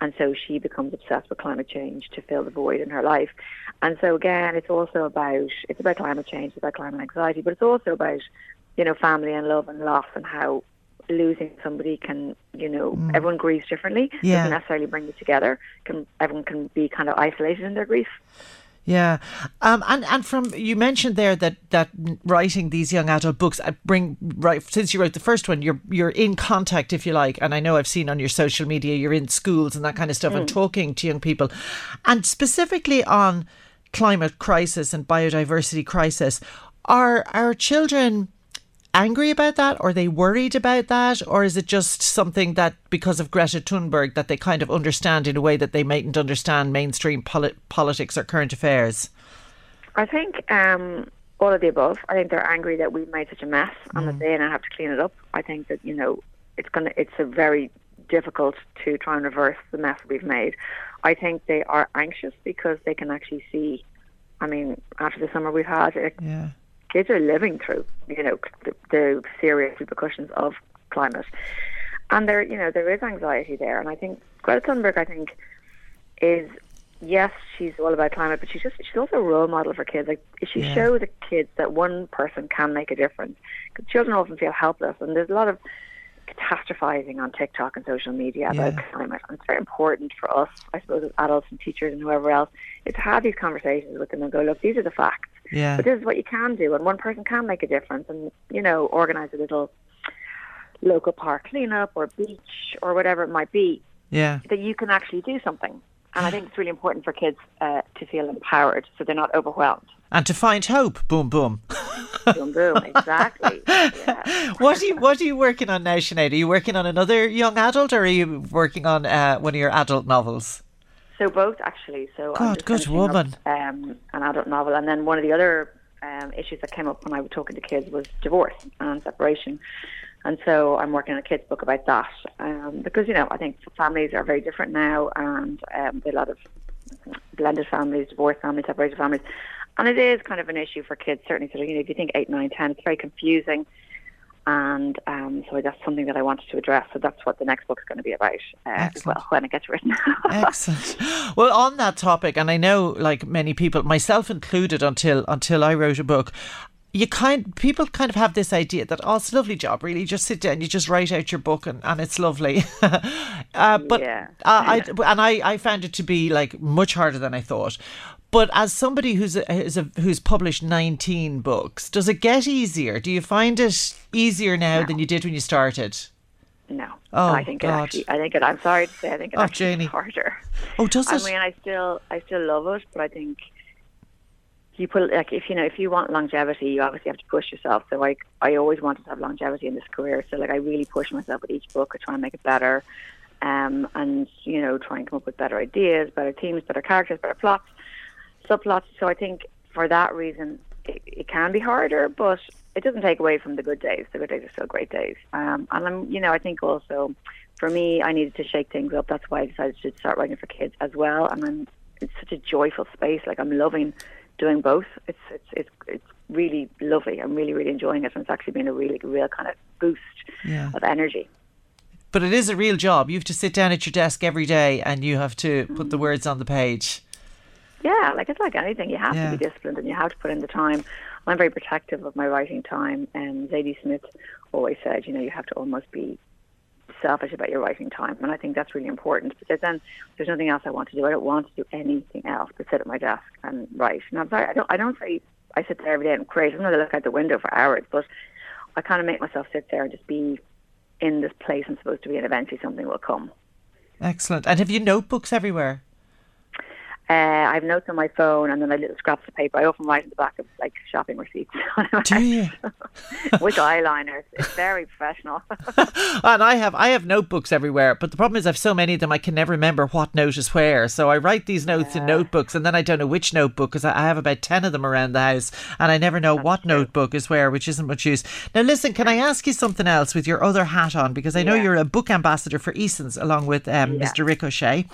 And so she becomes obsessed with climate change to fill the void in her life. And so again, it's also about it's about climate change, it's about climate anxiety, but it's also about you know family and love and loss and how losing somebody can you know everyone grieves differently. Yeah. Doesn't necessarily bring you together. Can everyone can be kind of isolated in their grief. Yeah, um, and and from you mentioned there that that writing these young adult books uh, bring right since you wrote the first one, you're you're in contact if you like, and I know I've seen on your social media you're in schools and that kind of stuff and talking to young people, and specifically on climate crisis and biodiversity crisis. Are our children angry about that? Or are they worried about that? Or is it just something that, because of Greta Thunberg, that they kind of understand in a way that they mightn't understand mainstream poli- politics or current affairs? I think um, all of the above. I think they're angry that we've made such a mess and that they now have to clean it up. I think that you know it's gonna. It's a very difficult to try and reverse the mess we've made. I think they are anxious because they can actually see. I mean, after the summer we've had, it, Yeah. Kids are living through, you know, the, the serious repercussions of climate, and there, you know, there is anxiety there. And I think Greta Thunberg, I think, is yes, she's all about climate, but she's just she's also a role model for kids. Like she Yeah. shows the kids that one person can make a difference. 'Cause Children often feel helpless, and there's a lot of catastrophizing on TikTok and social media about Yeah. climate. And it's very important for us, I suppose, as adults and teachers and whoever else, is to have these conversations with them and go, look, these are the facts. Yeah. But this is what you can do, and one person can make a difference, and you know, organize a little local park cleanup or beach or whatever it might be. Yeah. That you can actually do something, and I think it's really important for kids uh, to feel empowered, so they're not overwhelmed. And to find hope. Boom, boom. boom, boom, exactly. Yeah. What are you What are you working on now, Sinead? Are you working on another young adult, or are you working on uh, one of your adult novels? So both actually. So God, good finishing up, woman. um, an adult novel, and then one of the other um, issues that came up when I was talking to kids was divorce and separation. And so I'm working on a kids book about that um, because you know I think families are very different now, and um, a lot of blended families, divorced families, separated families, and it is kind of an issue for kids. Certainly, so you know if you think eight, nine, ten, it's very confusing. And um, so that's something that I wanted to address. So that's what the next book is going to be about uh, as well when it gets written. Excellent. Well, on that topic, and I know, like many people, myself included, until until I wrote a book, you kind people kind of have this idea that oh, it's a lovely job. Really, you just sit down, you just write out your book, and, and it's lovely. uh, but Yeah. uh, I and I I found it to be like much harder than I thought. But as somebody who's a, who's, a, who's published 19 books, does it get easier? Do you find it easier now than you did when you started? No. Oh, I think God. it actually. I think it. I'm sorry to say. I think it Oh, actually Janie. harder. Oh, does I mean, I still, I still love it, but I think you put like if you know if you want longevity, you obviously have to push yourself. So like I always wanted to have longevity in this career. So like I really push myself with each book. I try and make it better, um, and you know try and come up with better ideas, better themes, better characters, better plots, subplots. So I think for that reason, it, it can be harder, but it doesn't take away from the good days. The good days are still great days. Um, and I'm, you know, I think also for me, I needed to shake things up. That's why I decided to start writing for kids as well. And I'm, it's such a joyful space. Like I'm loving doing both. It's it's it's it's really lovely. I'm really really enjoying it, and it's actually been a really real kind of boost Yeah. of energy. But it is a real job. You have to sit down at your desk every day and you have to put the words on the page. Yeah, like it's like anything. You have Yeah. to be disciplined and you have to put in the time. I'm very protective of my writing time. And Zadie Smith always said, you know, you have to almost be selfish about your writing time. And I think that's really important because then there's nothing else I want to do. I don't want to do anything else but sit at my desk and write. And I'm sorry, I don't, I don't say I sit there every day and create. I'm not going to look out the window for hours, but I kind of make myself sit there and just be in this place I'm supposed to be and eventually something will come. Excellent. And have you notebooks everywhere? Uh, I have notes on my phone and then I little scraps of paper. I often write in the back of like shopping receipts. Do you? With eyeliners. It's very professional. and I have I have notebooks everywhere, but the problem is I've so many of them I can never remember what note is where. So I write these notes in notebooks, and then I don't know which notebook because I I have about ten of them around the house, and I never know what notebook is where, which isn't much use. Now listen, can I ask you something else with your other hat on because I know Yeah. you're a book ambassador for Eason's along with um, Yeah. Mr. Ricochet,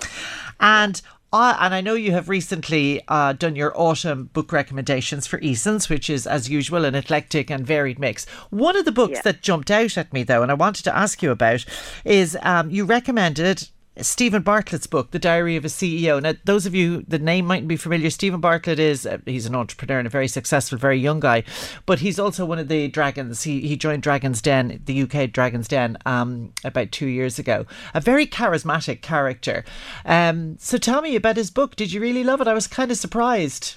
and. Uh, and I know you have recently uh, done your autumn book recommendations for Eason's, which is, as usual, an eclectic and varied mix. One of the books Yeah. that jumped out at me, though, and I wanted to ask you about, is um, you recommended Steven Bartlett's book, The Diary of a CEO. Now, those of you, the name mightn't be familiar. Stephen Bartlett is, uh, he's an entrepreneur and a very successful, very young guy, but he's also one of the Dragons. He, he joined Dragon's Den, the UK Dragon's Den, um, about two years ago. A very charismatic character. Um, so tell me about his book. Did you really love it? I was kind of surprised.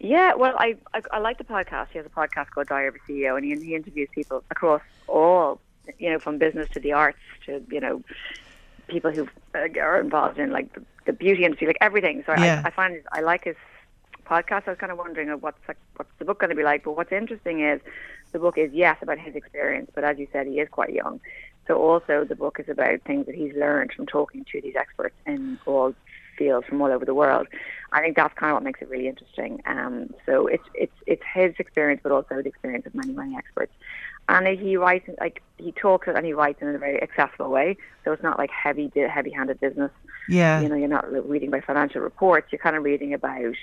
yeah, well, I, I I like the podcast. He has a podcast called Diary of a CEO, and he, he interviews people across all, you know, from business to the arts to you know, people who are involved in like the, the beauty industry, like everything. So Yeah. I, I find I like his podcast. I was kind of wondering what's like, what's the book going to be like. But what's interesting is the book is yes about his experience, but as you said, he is quite young. So also the book is about things that he's learned from talking to these experts in all fields from all over the world. I think that's kind of what makes it really interesting. Um, so it's it's it's his experience, but also the experience of many many experts. And he writes like he talks and he writes in a very accessible way. So it's not like heavy heavy-handed business. Yeah. You know, you're not reading by financial reports. You're kind of reading about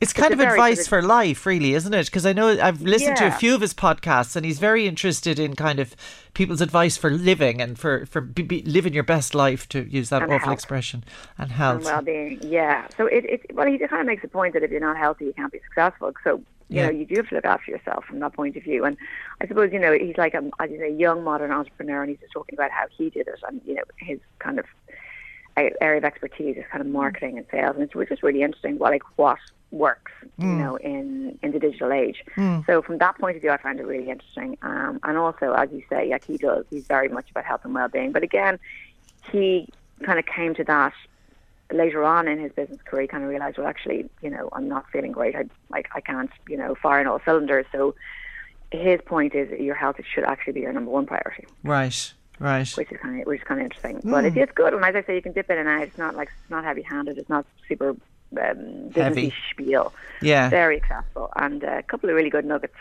It's kind a of advice for life, really, isn't it? Because I know I've listened to a few of his podcasts, and he's very interested in kind of people's advice for living and for for be, be, living your best life, to use that And awful health. expression, and health and well-being. Yeah. So it, it well, he kind of makes a point that if you're not healthy, you can't be successful. So you Yeah. know, you do have to look after yourself from that point of view. And I suppose you know he's like a, as you say, young modern entrepreneur, and he's just talking about how he did it, and you know his kind of area of expertise is kind of mm. marketing and sales, and it's which is really interesting. What like what works, you mm. know, in in the digital age. Mm. So from that point of view, I find it really interesting. Um, and also, as you say, like he does, he's very much about health and well-being. But again, he kind of came to that later on in his business career. He kind of realized, well, actually, you know, I'm not feeling great. I like I can't, you know, fire in all cylinders. So his point is your health should actually be your number one priority, Right, right. which is kind of which is kind of interesting. But it is good, and as I say, you can dip in and out. It's not like it's not heavy-handed. It's not super um, Heavy. spiel. Yeah. Very accessible, and a couple of really good nuggets.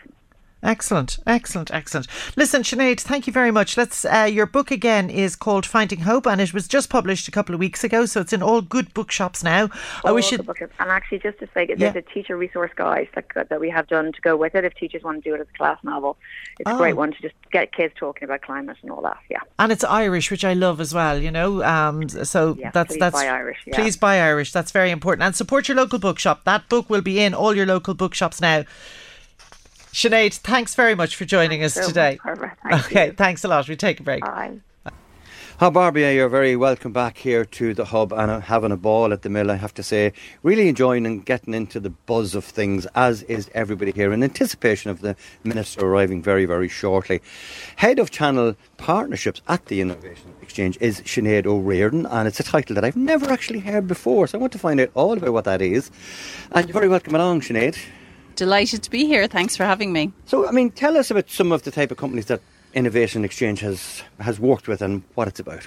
Excellent, excellent, excellent. Listen, Sinead, thank you very much. Let's. Uh, your book again is called Finding Hope, and it was just published a couple of weeks ago, so it's in all good bookshops now. I all wish the it. And actually, just to say, Yeah. there's a teacher resource guide that, that we have done to go with it. If teachers want to do it as a class novel, it's Oh. a great one to just get kids talking about climate and all that. Yeah. And it's Irish, which I love as well. You know, um, so Yeah, that's please that's buy Irish, yeah. please buy Irish. That's very important. And support your local bookshop. That book will be in all your local bookshops now. Sinead, thanks very much for joining us So today. Barbara. Thank okay, you. thanks a lot. We take a break. Bye. Hi, Barbie, you're very welcome back here to the hub and uh, having a ball at the mill, I have to say. Really enjoying and getting into the buzz of things, as is everybody here, in anticipation of the Minister arriving very, very shortly. Head of Channel Partnerships at the Innovation Exchange is Sinead O'Riordan, and it's a title that I've never actually heard before, so I want to find out all about what that is. And you're very welcome along, Sinead. Delighted to be here. Thanks for having me. So, I mean, tell us about some of the type of companies that Innovation Exchange has, has worked with and what it's about.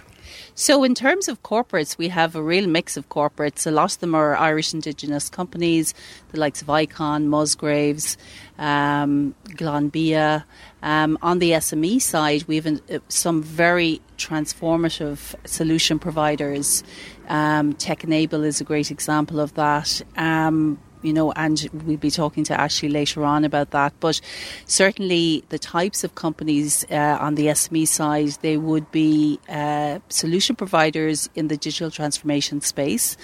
So, in terms of corporates, we have a real mix of corporates. A lot of them are Irish Indigenous companies, the likes of Icon, Musgraves, um, Glanbia. Um, on the SME side, we have uh, some very transformative solution providers. Um, Tech Enable is a great example of that. Um, you know, and we'll be talking to Ashley later on about that. But certainly, the types of companies uh, on the SME side, they would be uh, solution providers in the digital transformation space.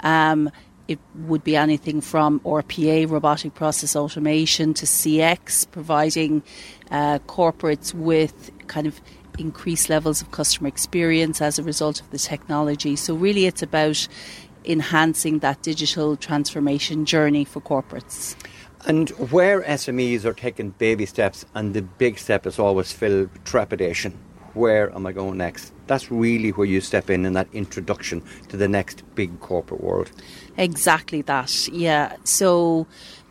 Um, it would be anything from RPA, robotic process automation, to CX, providing uh, corporates with kind of increased levels of customer experience as a result of the technology. So, really, it's about enhancing that digital transformation journey for corporates. And where SMEs are taking baby steps, and the big step is always filled with trepidation. Where am I going next? That's really where you step in in that introduction to the next big corporate world. Exactly that, yeah. So,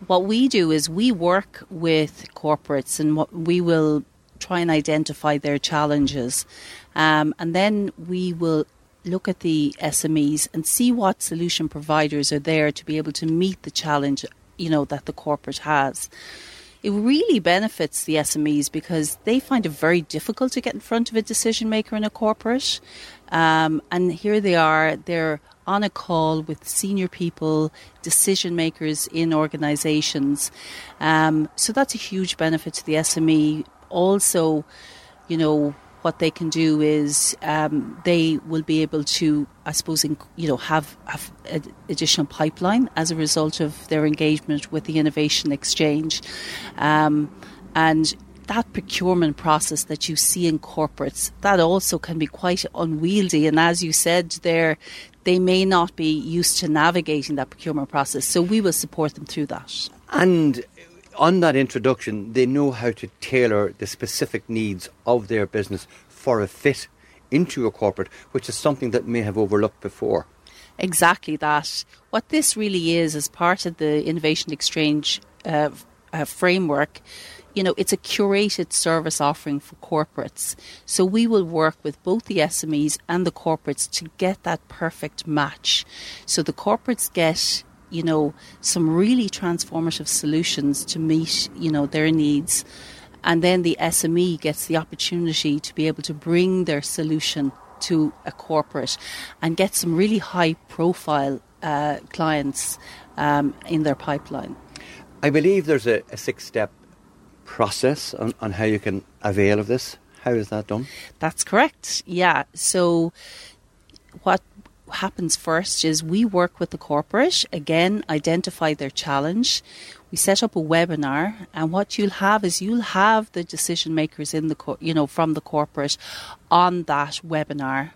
what we do is we work with corporates and what we will try and identify their challenges. Um, and then we will look at the SMEs and see what solution providers are there to be able to meet the challenge, you know, that the corporate has. It really benefits the SMEs because they find it very difficult to get in front of a decision maker in a corporate. Um, and here they are, they're on a call with senior people, decision makers in organisations. Um, so that's a huge benefit to the SME. Also, you know, what they can do is um, they will be able to, I suppose, you know, have, have additional pipeline as a result of their engagement with the innovation exchange, um, and that procurement process that you see in corporates that also can be quite unwieldy. And as you said, there they may not be used to navigating that procurement process. So we will support them through that. And on that introduction, they know how to tailor the specific needs of their business for a fit into a corporate, which is something that may have overlooked before. Exactly that. What this really is, as part of the Innovation Exchange uh, uh, framework, you know, it's a curated service offering for corporates. So we will work with both the SMEs and the corporates to get that perfect match. So the corporates get you know, some really transformative solutions to meet, you know, their needs. And then the SME gets the opportunity to be able to bring their solution to a corporate and get some really high profile uh, clients um, in their pipeline. I believe there's a, a six step process on, on how you can avail of this. How is that done? That's correct. Yeah. So, what happens first is we work with the corporate, again, identify their challenge. We set up a webinar, and what you'll have is you'll have the decision makers in the, co- you know, from the corporate on that webinar.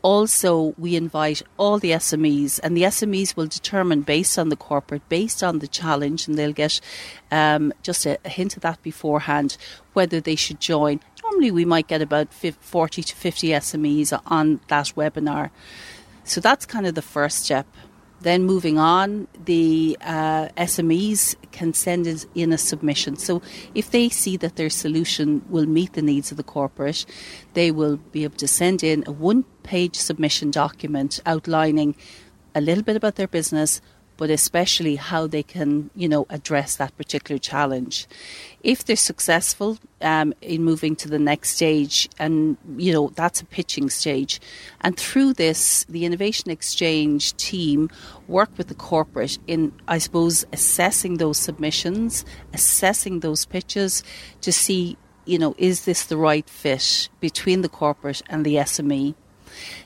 Also, we invite all the SMEs, and the SMEs will determine based on the corporate, based on the challenge, and they'll get um, just a, a hint of that beforehand whether they should join. Normally, we might get about 40 to 50 SMEs on that webinar. So that's kind of the first step. Then moving on, the uh, SMEs can send in a submission. So if they see that their solution will meet the needs of the corporate, they will be able to send in a one page submission document outlining a little bit about their business, but especially how they can, you know, address that particular challenge. If they're successful um, in moving to the next stage, and you know that's a pitching stage, and through this, the Innovation Exchange team work with the corporate in, I suppose, assessing those submissions, assessing those pitches to see, you know, is this the right fit between the corporate and the SME.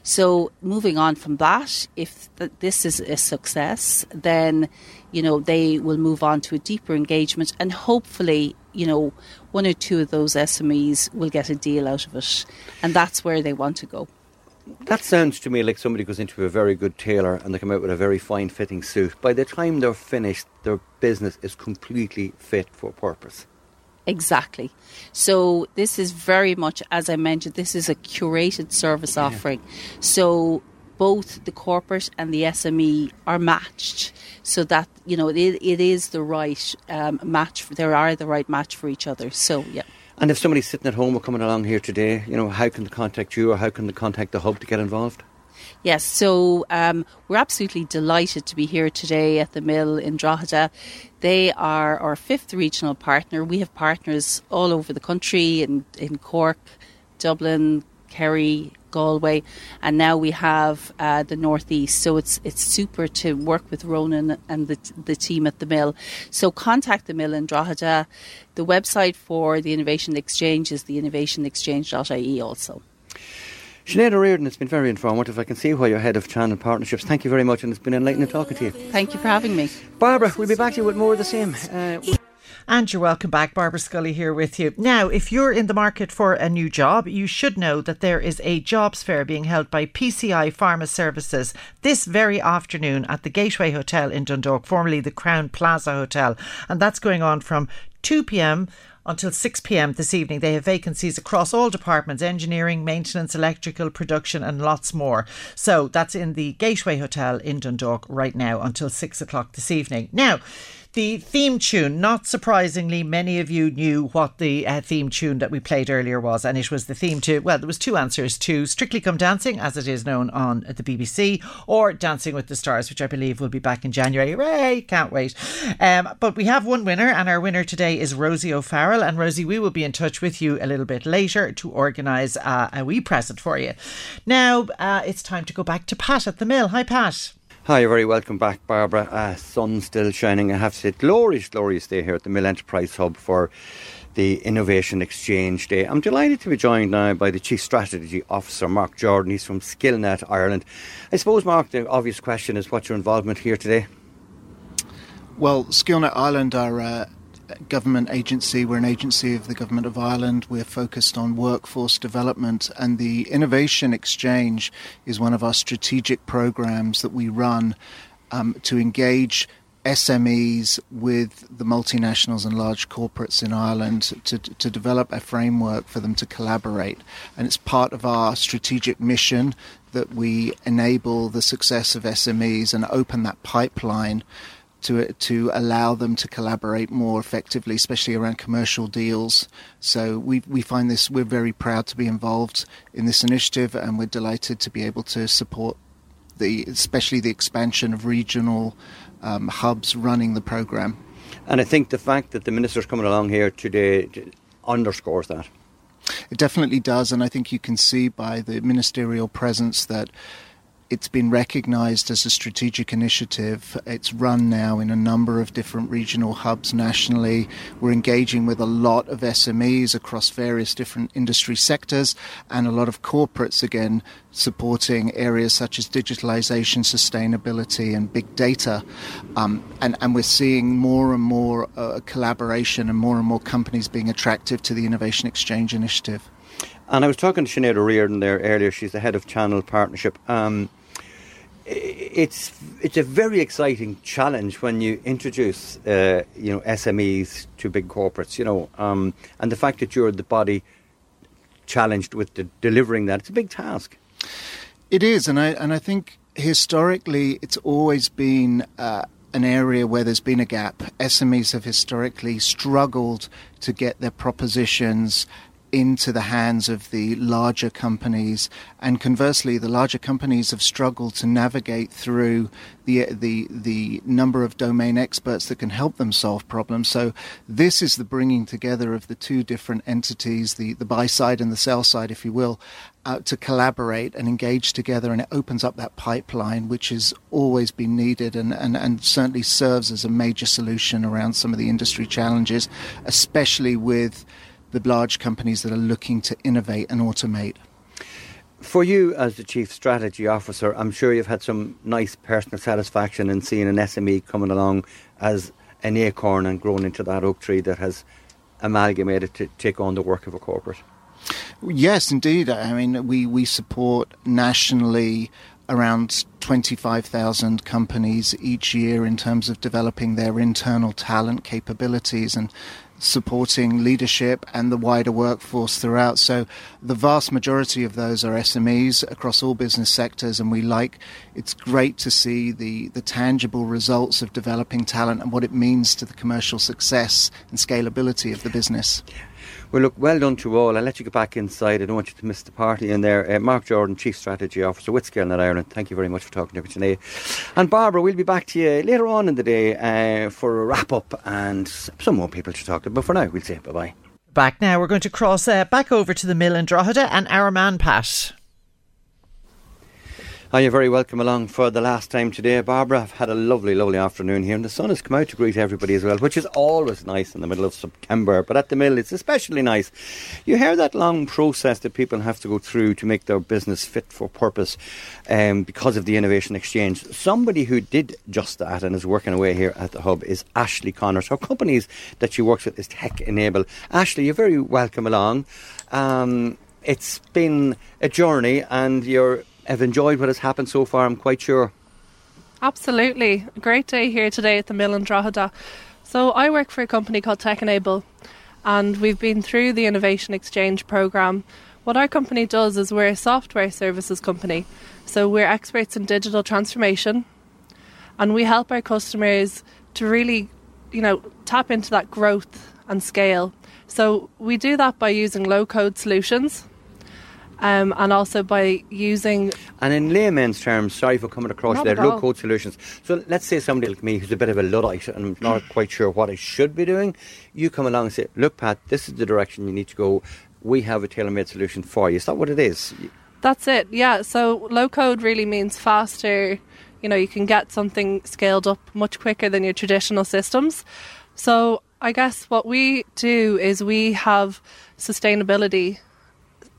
So moving on from that, if th- this is a success, then you know they will move on to a deeper engagement, and hopefully, you know, one or two of those SMEs will get a deal out of it, and that's where they want to go. That sounds to me like somebody goes into a very good tailor and they come out with a very fine fitting suit. By the time they're finished, their business is completely fit for purpose. Exactly. So this is very much, as I mentioned, this is a curated service yeah. offering. So both the corporate and the SME are matched, so that you know it, it is the right um, match. There are the right match for each other. So yeah. And if somebody's sitting at home or coming along here today, you know, how can they contact you or how can they contact the hub to get involved? Yes, so um, we're absolutely delighted to be here today at the mill in Drogheda. They are our fifth regional partner. We have partners all over the country in, in Cork, Dublin, Kerry, Galway, and now we have uh, the northeast. So it's it's super to work with Ronan and the the team at the mill. So contact the mill in Drogheda. The website for the Innovation Exchange is the innovationexchange.ie also. Sinead O'Riordan, it's been very informative. I can see why you're head of channel partnerships. Thank you very much, and it's been enlightening talking to you. Thank you for having me. Barbara, we'll be back to you with more of the same. Uh, and you're welcome back. Barbara Scully here with you. Now, if you're in the market for a new job, you should know that there is a jobs fair being held by PCI Pharma Services this very afternoon at the Gateway Hotel in Dundalk, formerly the Crowne Plaza Hotel. And that's going on from 2 pm until 6 pm this evening. They have vacancies across all departments engineering, maintenance, electrical, production, and lots more. So that's in the Gateway Hotel in Dundalk right now until 6 o'clock this evening. Now, the theme tune, not surprisingly, many of you knew what the uh, theme tune that we played earlier was, and it was the theme to, well, there was two answers to Strictly Come Dancing, as it is known on the BBC, or Dancing with the Stars, which I believe will be back in January. Hooray! Can't wait. Um, but we have one winner, and our winner today is Rosie O'Farrell. And Rosie, we will be in touch with you a little bit later to organise uh, a wee present for you. Now, uh, it's time to go back to Pat at the mill. Hi, Pat. Hi, you're very welcome back, Barbara. Uh, sun still shining. I have to say, glorious, glorious day here at the Mill Enterprise Hub for the Innovation Exchange Day. I'm delighted to be joined now by the Chief Strategy Officer, Mark Jordan. He's from Skillnet Ireland. I suppose, Mark, the obvious question is what's your involvement here today? Well, Skillnet Ireland are uh, government agency. We're an agency of the Government of Ireland. We're focused on workforce development, and the Innovation Exchange is one of our strategic programs that we run um, to engage SMEs with the multinationals and large corporates in Ireland to, to develop a framework for them to collaborate. And it's part of our strategic mission that we enable the success of SMEs and open that pipeline to to allow them to collaborate more effectively, especially around commercial deals. So we we find this we're very proud to be involved in this initiative, and we're delighted to be able to support the especially the expansion of regional um, hubs running the program. And I think the fact that the minister's coming along here today underscores that. It definitely does, and I think you can see by the ministerial presence that it's been recognized as a strategic initiative. It's run now in a number of different regional hubs nationally. We're engaging with a lot of SMEs across various different industry sectors and a lot of corporates, again, supporting areas such as digitalization, sustainability, and big data. Um, and, and we're seeing more and more uh, collaboration and more and more companies being attractive to the Innovation Exchange initiative. And I was talking to Sinead O'Riordan there earlier. She's the head of Channel Partnership. Um, it's it's a very exciting challenge when you introduce uh, you know SMEs to big corporates, you know, um, and the fact that you're the body challenged with delivering that it's a big task. It is, and I and I think historically it's always been. Uh, an area where there's been a gap. SMEs have historically struggled to get their propositions into the hands of the larger companies, and conversely, the larger companies have struggled to navigate through the the the number of domain experts that can help them solve problems. So this is the bringing together of the two different entities, the the buy side and the sell side, if you will, uh, to collaborate and engage together, and it opens up that pipeline, which has always been needed and, and, and certainly serves as a major solution around some of the industry challenges, especially with the large companies that are looking to innovate and automate. For you, as the Chief Strategy Officer, I'm sure you've had some nice personal satisfaction in seeing an SME coming along as an acorn and grown into that oak tree that has amalgamated to take on the work of a corporate. Yes, indeed. I mean, we, we support nationally around 25,000 companies each year in terms of developing their internal talent capabilities. And supporting leadership and the wider workforce throughout. So the vast majority of those are SMEs across all business sectors, and we like. It's great to see the the tangible results of developing talent and what it means to the commercial success and scalability of the business. Well, look, well done to all. I'll let you get back inside. I don't want you to miss the party in there. Uh, Mark Jordan, Chief Strategy Officer with Skillnet Ireland, thank you very much for talking to me today. And Barbara, we'll be back to you later on in the day uh, for a wrap up and some more people to talk to. But for now, we'll say bye bye. Back now, we're going to cross uh, back over to the mill in Drogheda and our man Pat. Hi, you're very welcome along for the last time today, Barbara. I've had a lovely, lovely afternoon here, and the sun has come out to greet everybody as well, which is always nice in the middle of September. But at the mill, it's especially nice. You hear that long process that people have to go through to make their business fit for purpose um, because of the Innovation Exchange. Somebody who did just that and is working away here at the hub is Ashley Connors. Her companies that she works with is Tech Enable. Ashley, you're very welcome along. Um, it's been a journey, and you're have enjoyed what has happened so far, I'm quite sure. Absolutely. Great day here today at the mill in Drogheda. So, I work for a company called Tech Enable, and we've been through the Innovation Exchange program. What our company does is we're a software services company. So, we're experts in digital transformation, and we help our customers to really, you know, tap into that growth and scale. So, we do that by using low code solutions um, and also by using. And in layman's terms, sorry for coming across there, low code solutions. So let's say somebody like me who's a bit of a Luddite and I'm not quite sure what I should be doing. You come along and say, look, Pat, this is the direction you need to go. We have a tailor made solution for you. Is that what it is? That's it, yeah. So low code really means faster. You know, you can get something scaled up much quicker than your traditional systems. So I guess what we do is we have sustainability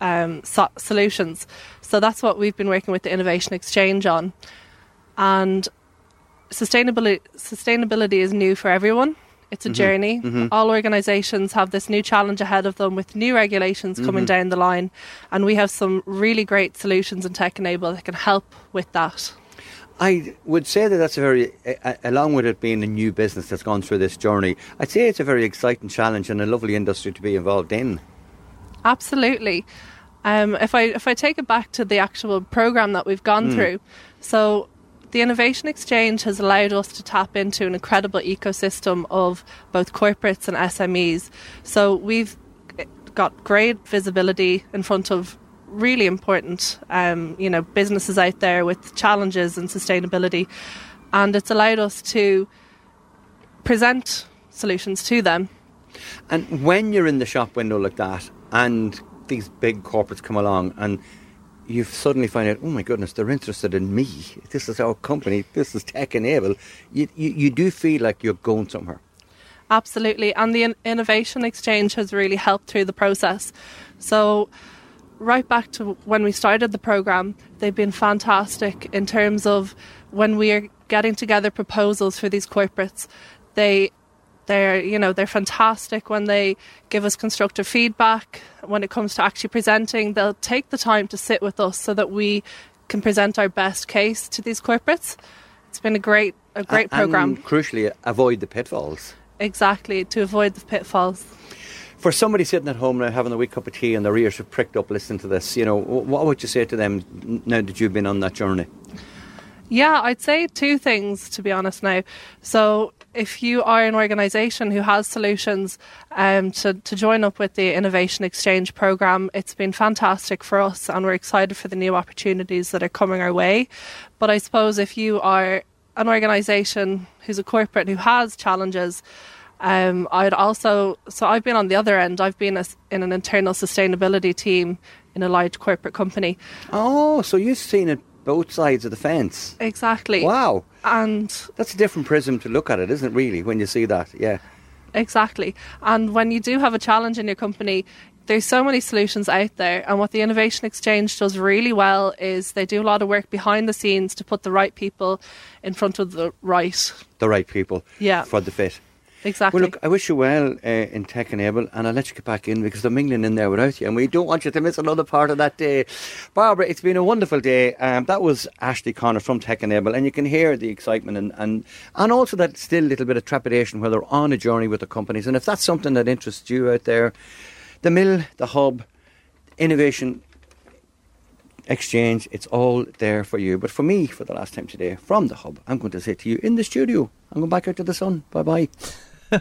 um, so- solutions. So that's what we've been working with the Innovation Exchange on. And sustainability sustainability is new for everyone. It's a Mhm, journey. mhm. All organisations have this new challenge ahead of them with new regulations coming Mm-hmm. Mhm. down the line, and we have some really great solutions in Tech Enable that can help with that. I would say that that's a very, along with it being a new business that's gone through this journey, I'd say it's a very exciting challenge and a lovely industry to be involved in. Absolutely. Um, if I if I take it back to the actual program that we've gone Mm. through, so the Innovation Exchange has allowed us to tap into an incredible ecosystem of both corporates and SMEs. So we've got great visibility in front of really important, um, you know, businesses out there with challenges and sustainability, and it's allowed us to present solutions to them And when you're in the shop window like that, and these big corporates come along, and you suddenly find out, oh my goodness, they're interested in me. This is our company. This is tech enabled. You, you, you do feel like you're going somewhere. Absolutely. And the Innovation Exchange has really helped through the process. So, right back to when we started the program, they've been fantastic in terms of when we are getting together proposals for these corporates. They they're you know they're fantastic when they give us constructive feedback when it comes to actually presenting they'll take the time to sit with us so that we can present our best case to these corporates it's been a great a great A- program And crucially, avoid the pitfalls. exactly to avoid the pitfalls For somebody sitting at home now having a wee cup of tea and their ears are pricked up listening to this, you know, what would you say to them now that you've been on that journey? Yeah, I'd say two things to be honest now. So, if you are an organisation who has solutions um, to, to join up with the Innovation Exchange programme, it's been fantastic for us and we're excited for the new opportunities that are coming our way. But I suppose if you are an organisation who's a corporate who has challenges, um, I'd also, so I've been on the other end, I've been a, in an internal sustainability team in a large corporate company. Oh, so you've seen it both sides of the fence. Exactly. Wow. And That's a different prism to look at it, isn't it, really, when you see that? Yeah. Exactly. And when you do have a challenge in your company, there's so many solutions out there. And what the Innovation Exchange does really well is they do a lot of work behind the scenes to put the right people in front of the right. The right people Yeah. for the fit. Exactly. Well, look, I wish you well uh, in Tech Enable, and I'll let you get back in because they're mingling in there without you, and we don't want you to miss another part of that day. Barbara, it's been a wonderful day. Um, that was Ashley Connor from Tech Enable, and you can hear the excitement and, and, and also that still little bit of trepidation where they're on a journey with the companies. And if that's something that interests you out there, the mill, the hub, innovation, exchange, it's all there for you. But for me, for the last time today, from the hub, I'm going to say to you in the studio, I'm going back out to the sun. Bye bye.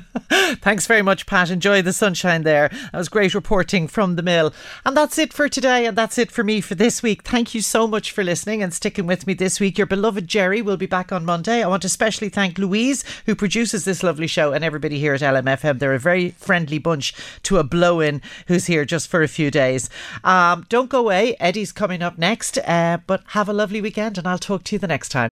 Thanks very much, Pat. Enjoy the sunshine there. That was great reporting from the mill. And that's it for today, and that's it for me for this week. Thank you so much for listening and sticking with me this week. Your beloved Jerry will be back on Monday. I want to especially thank Louise, who produces this lovely show, and everybody here at LMFM. They're a very friendly bunch to a blow in who's here just for a few days. Um, don't go away. Eddie's coming up next, uh, but have a lovely weekend, and I'll talk to you the next time.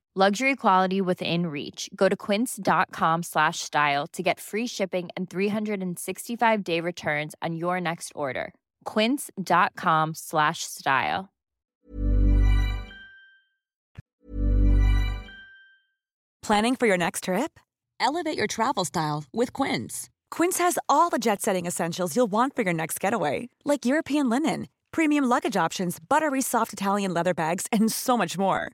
Luxury quality within reach. Go to quince.com slash style to get free shipping and 365 day returns on your next order. Quince.com slash style. Planning for your next trip? Elevate your travel style with Quince. Quince has all the jet setting essentials you'll want for your next getaway, like European linen, premium luggage options, buttery soft Italian leather bags, and so much more.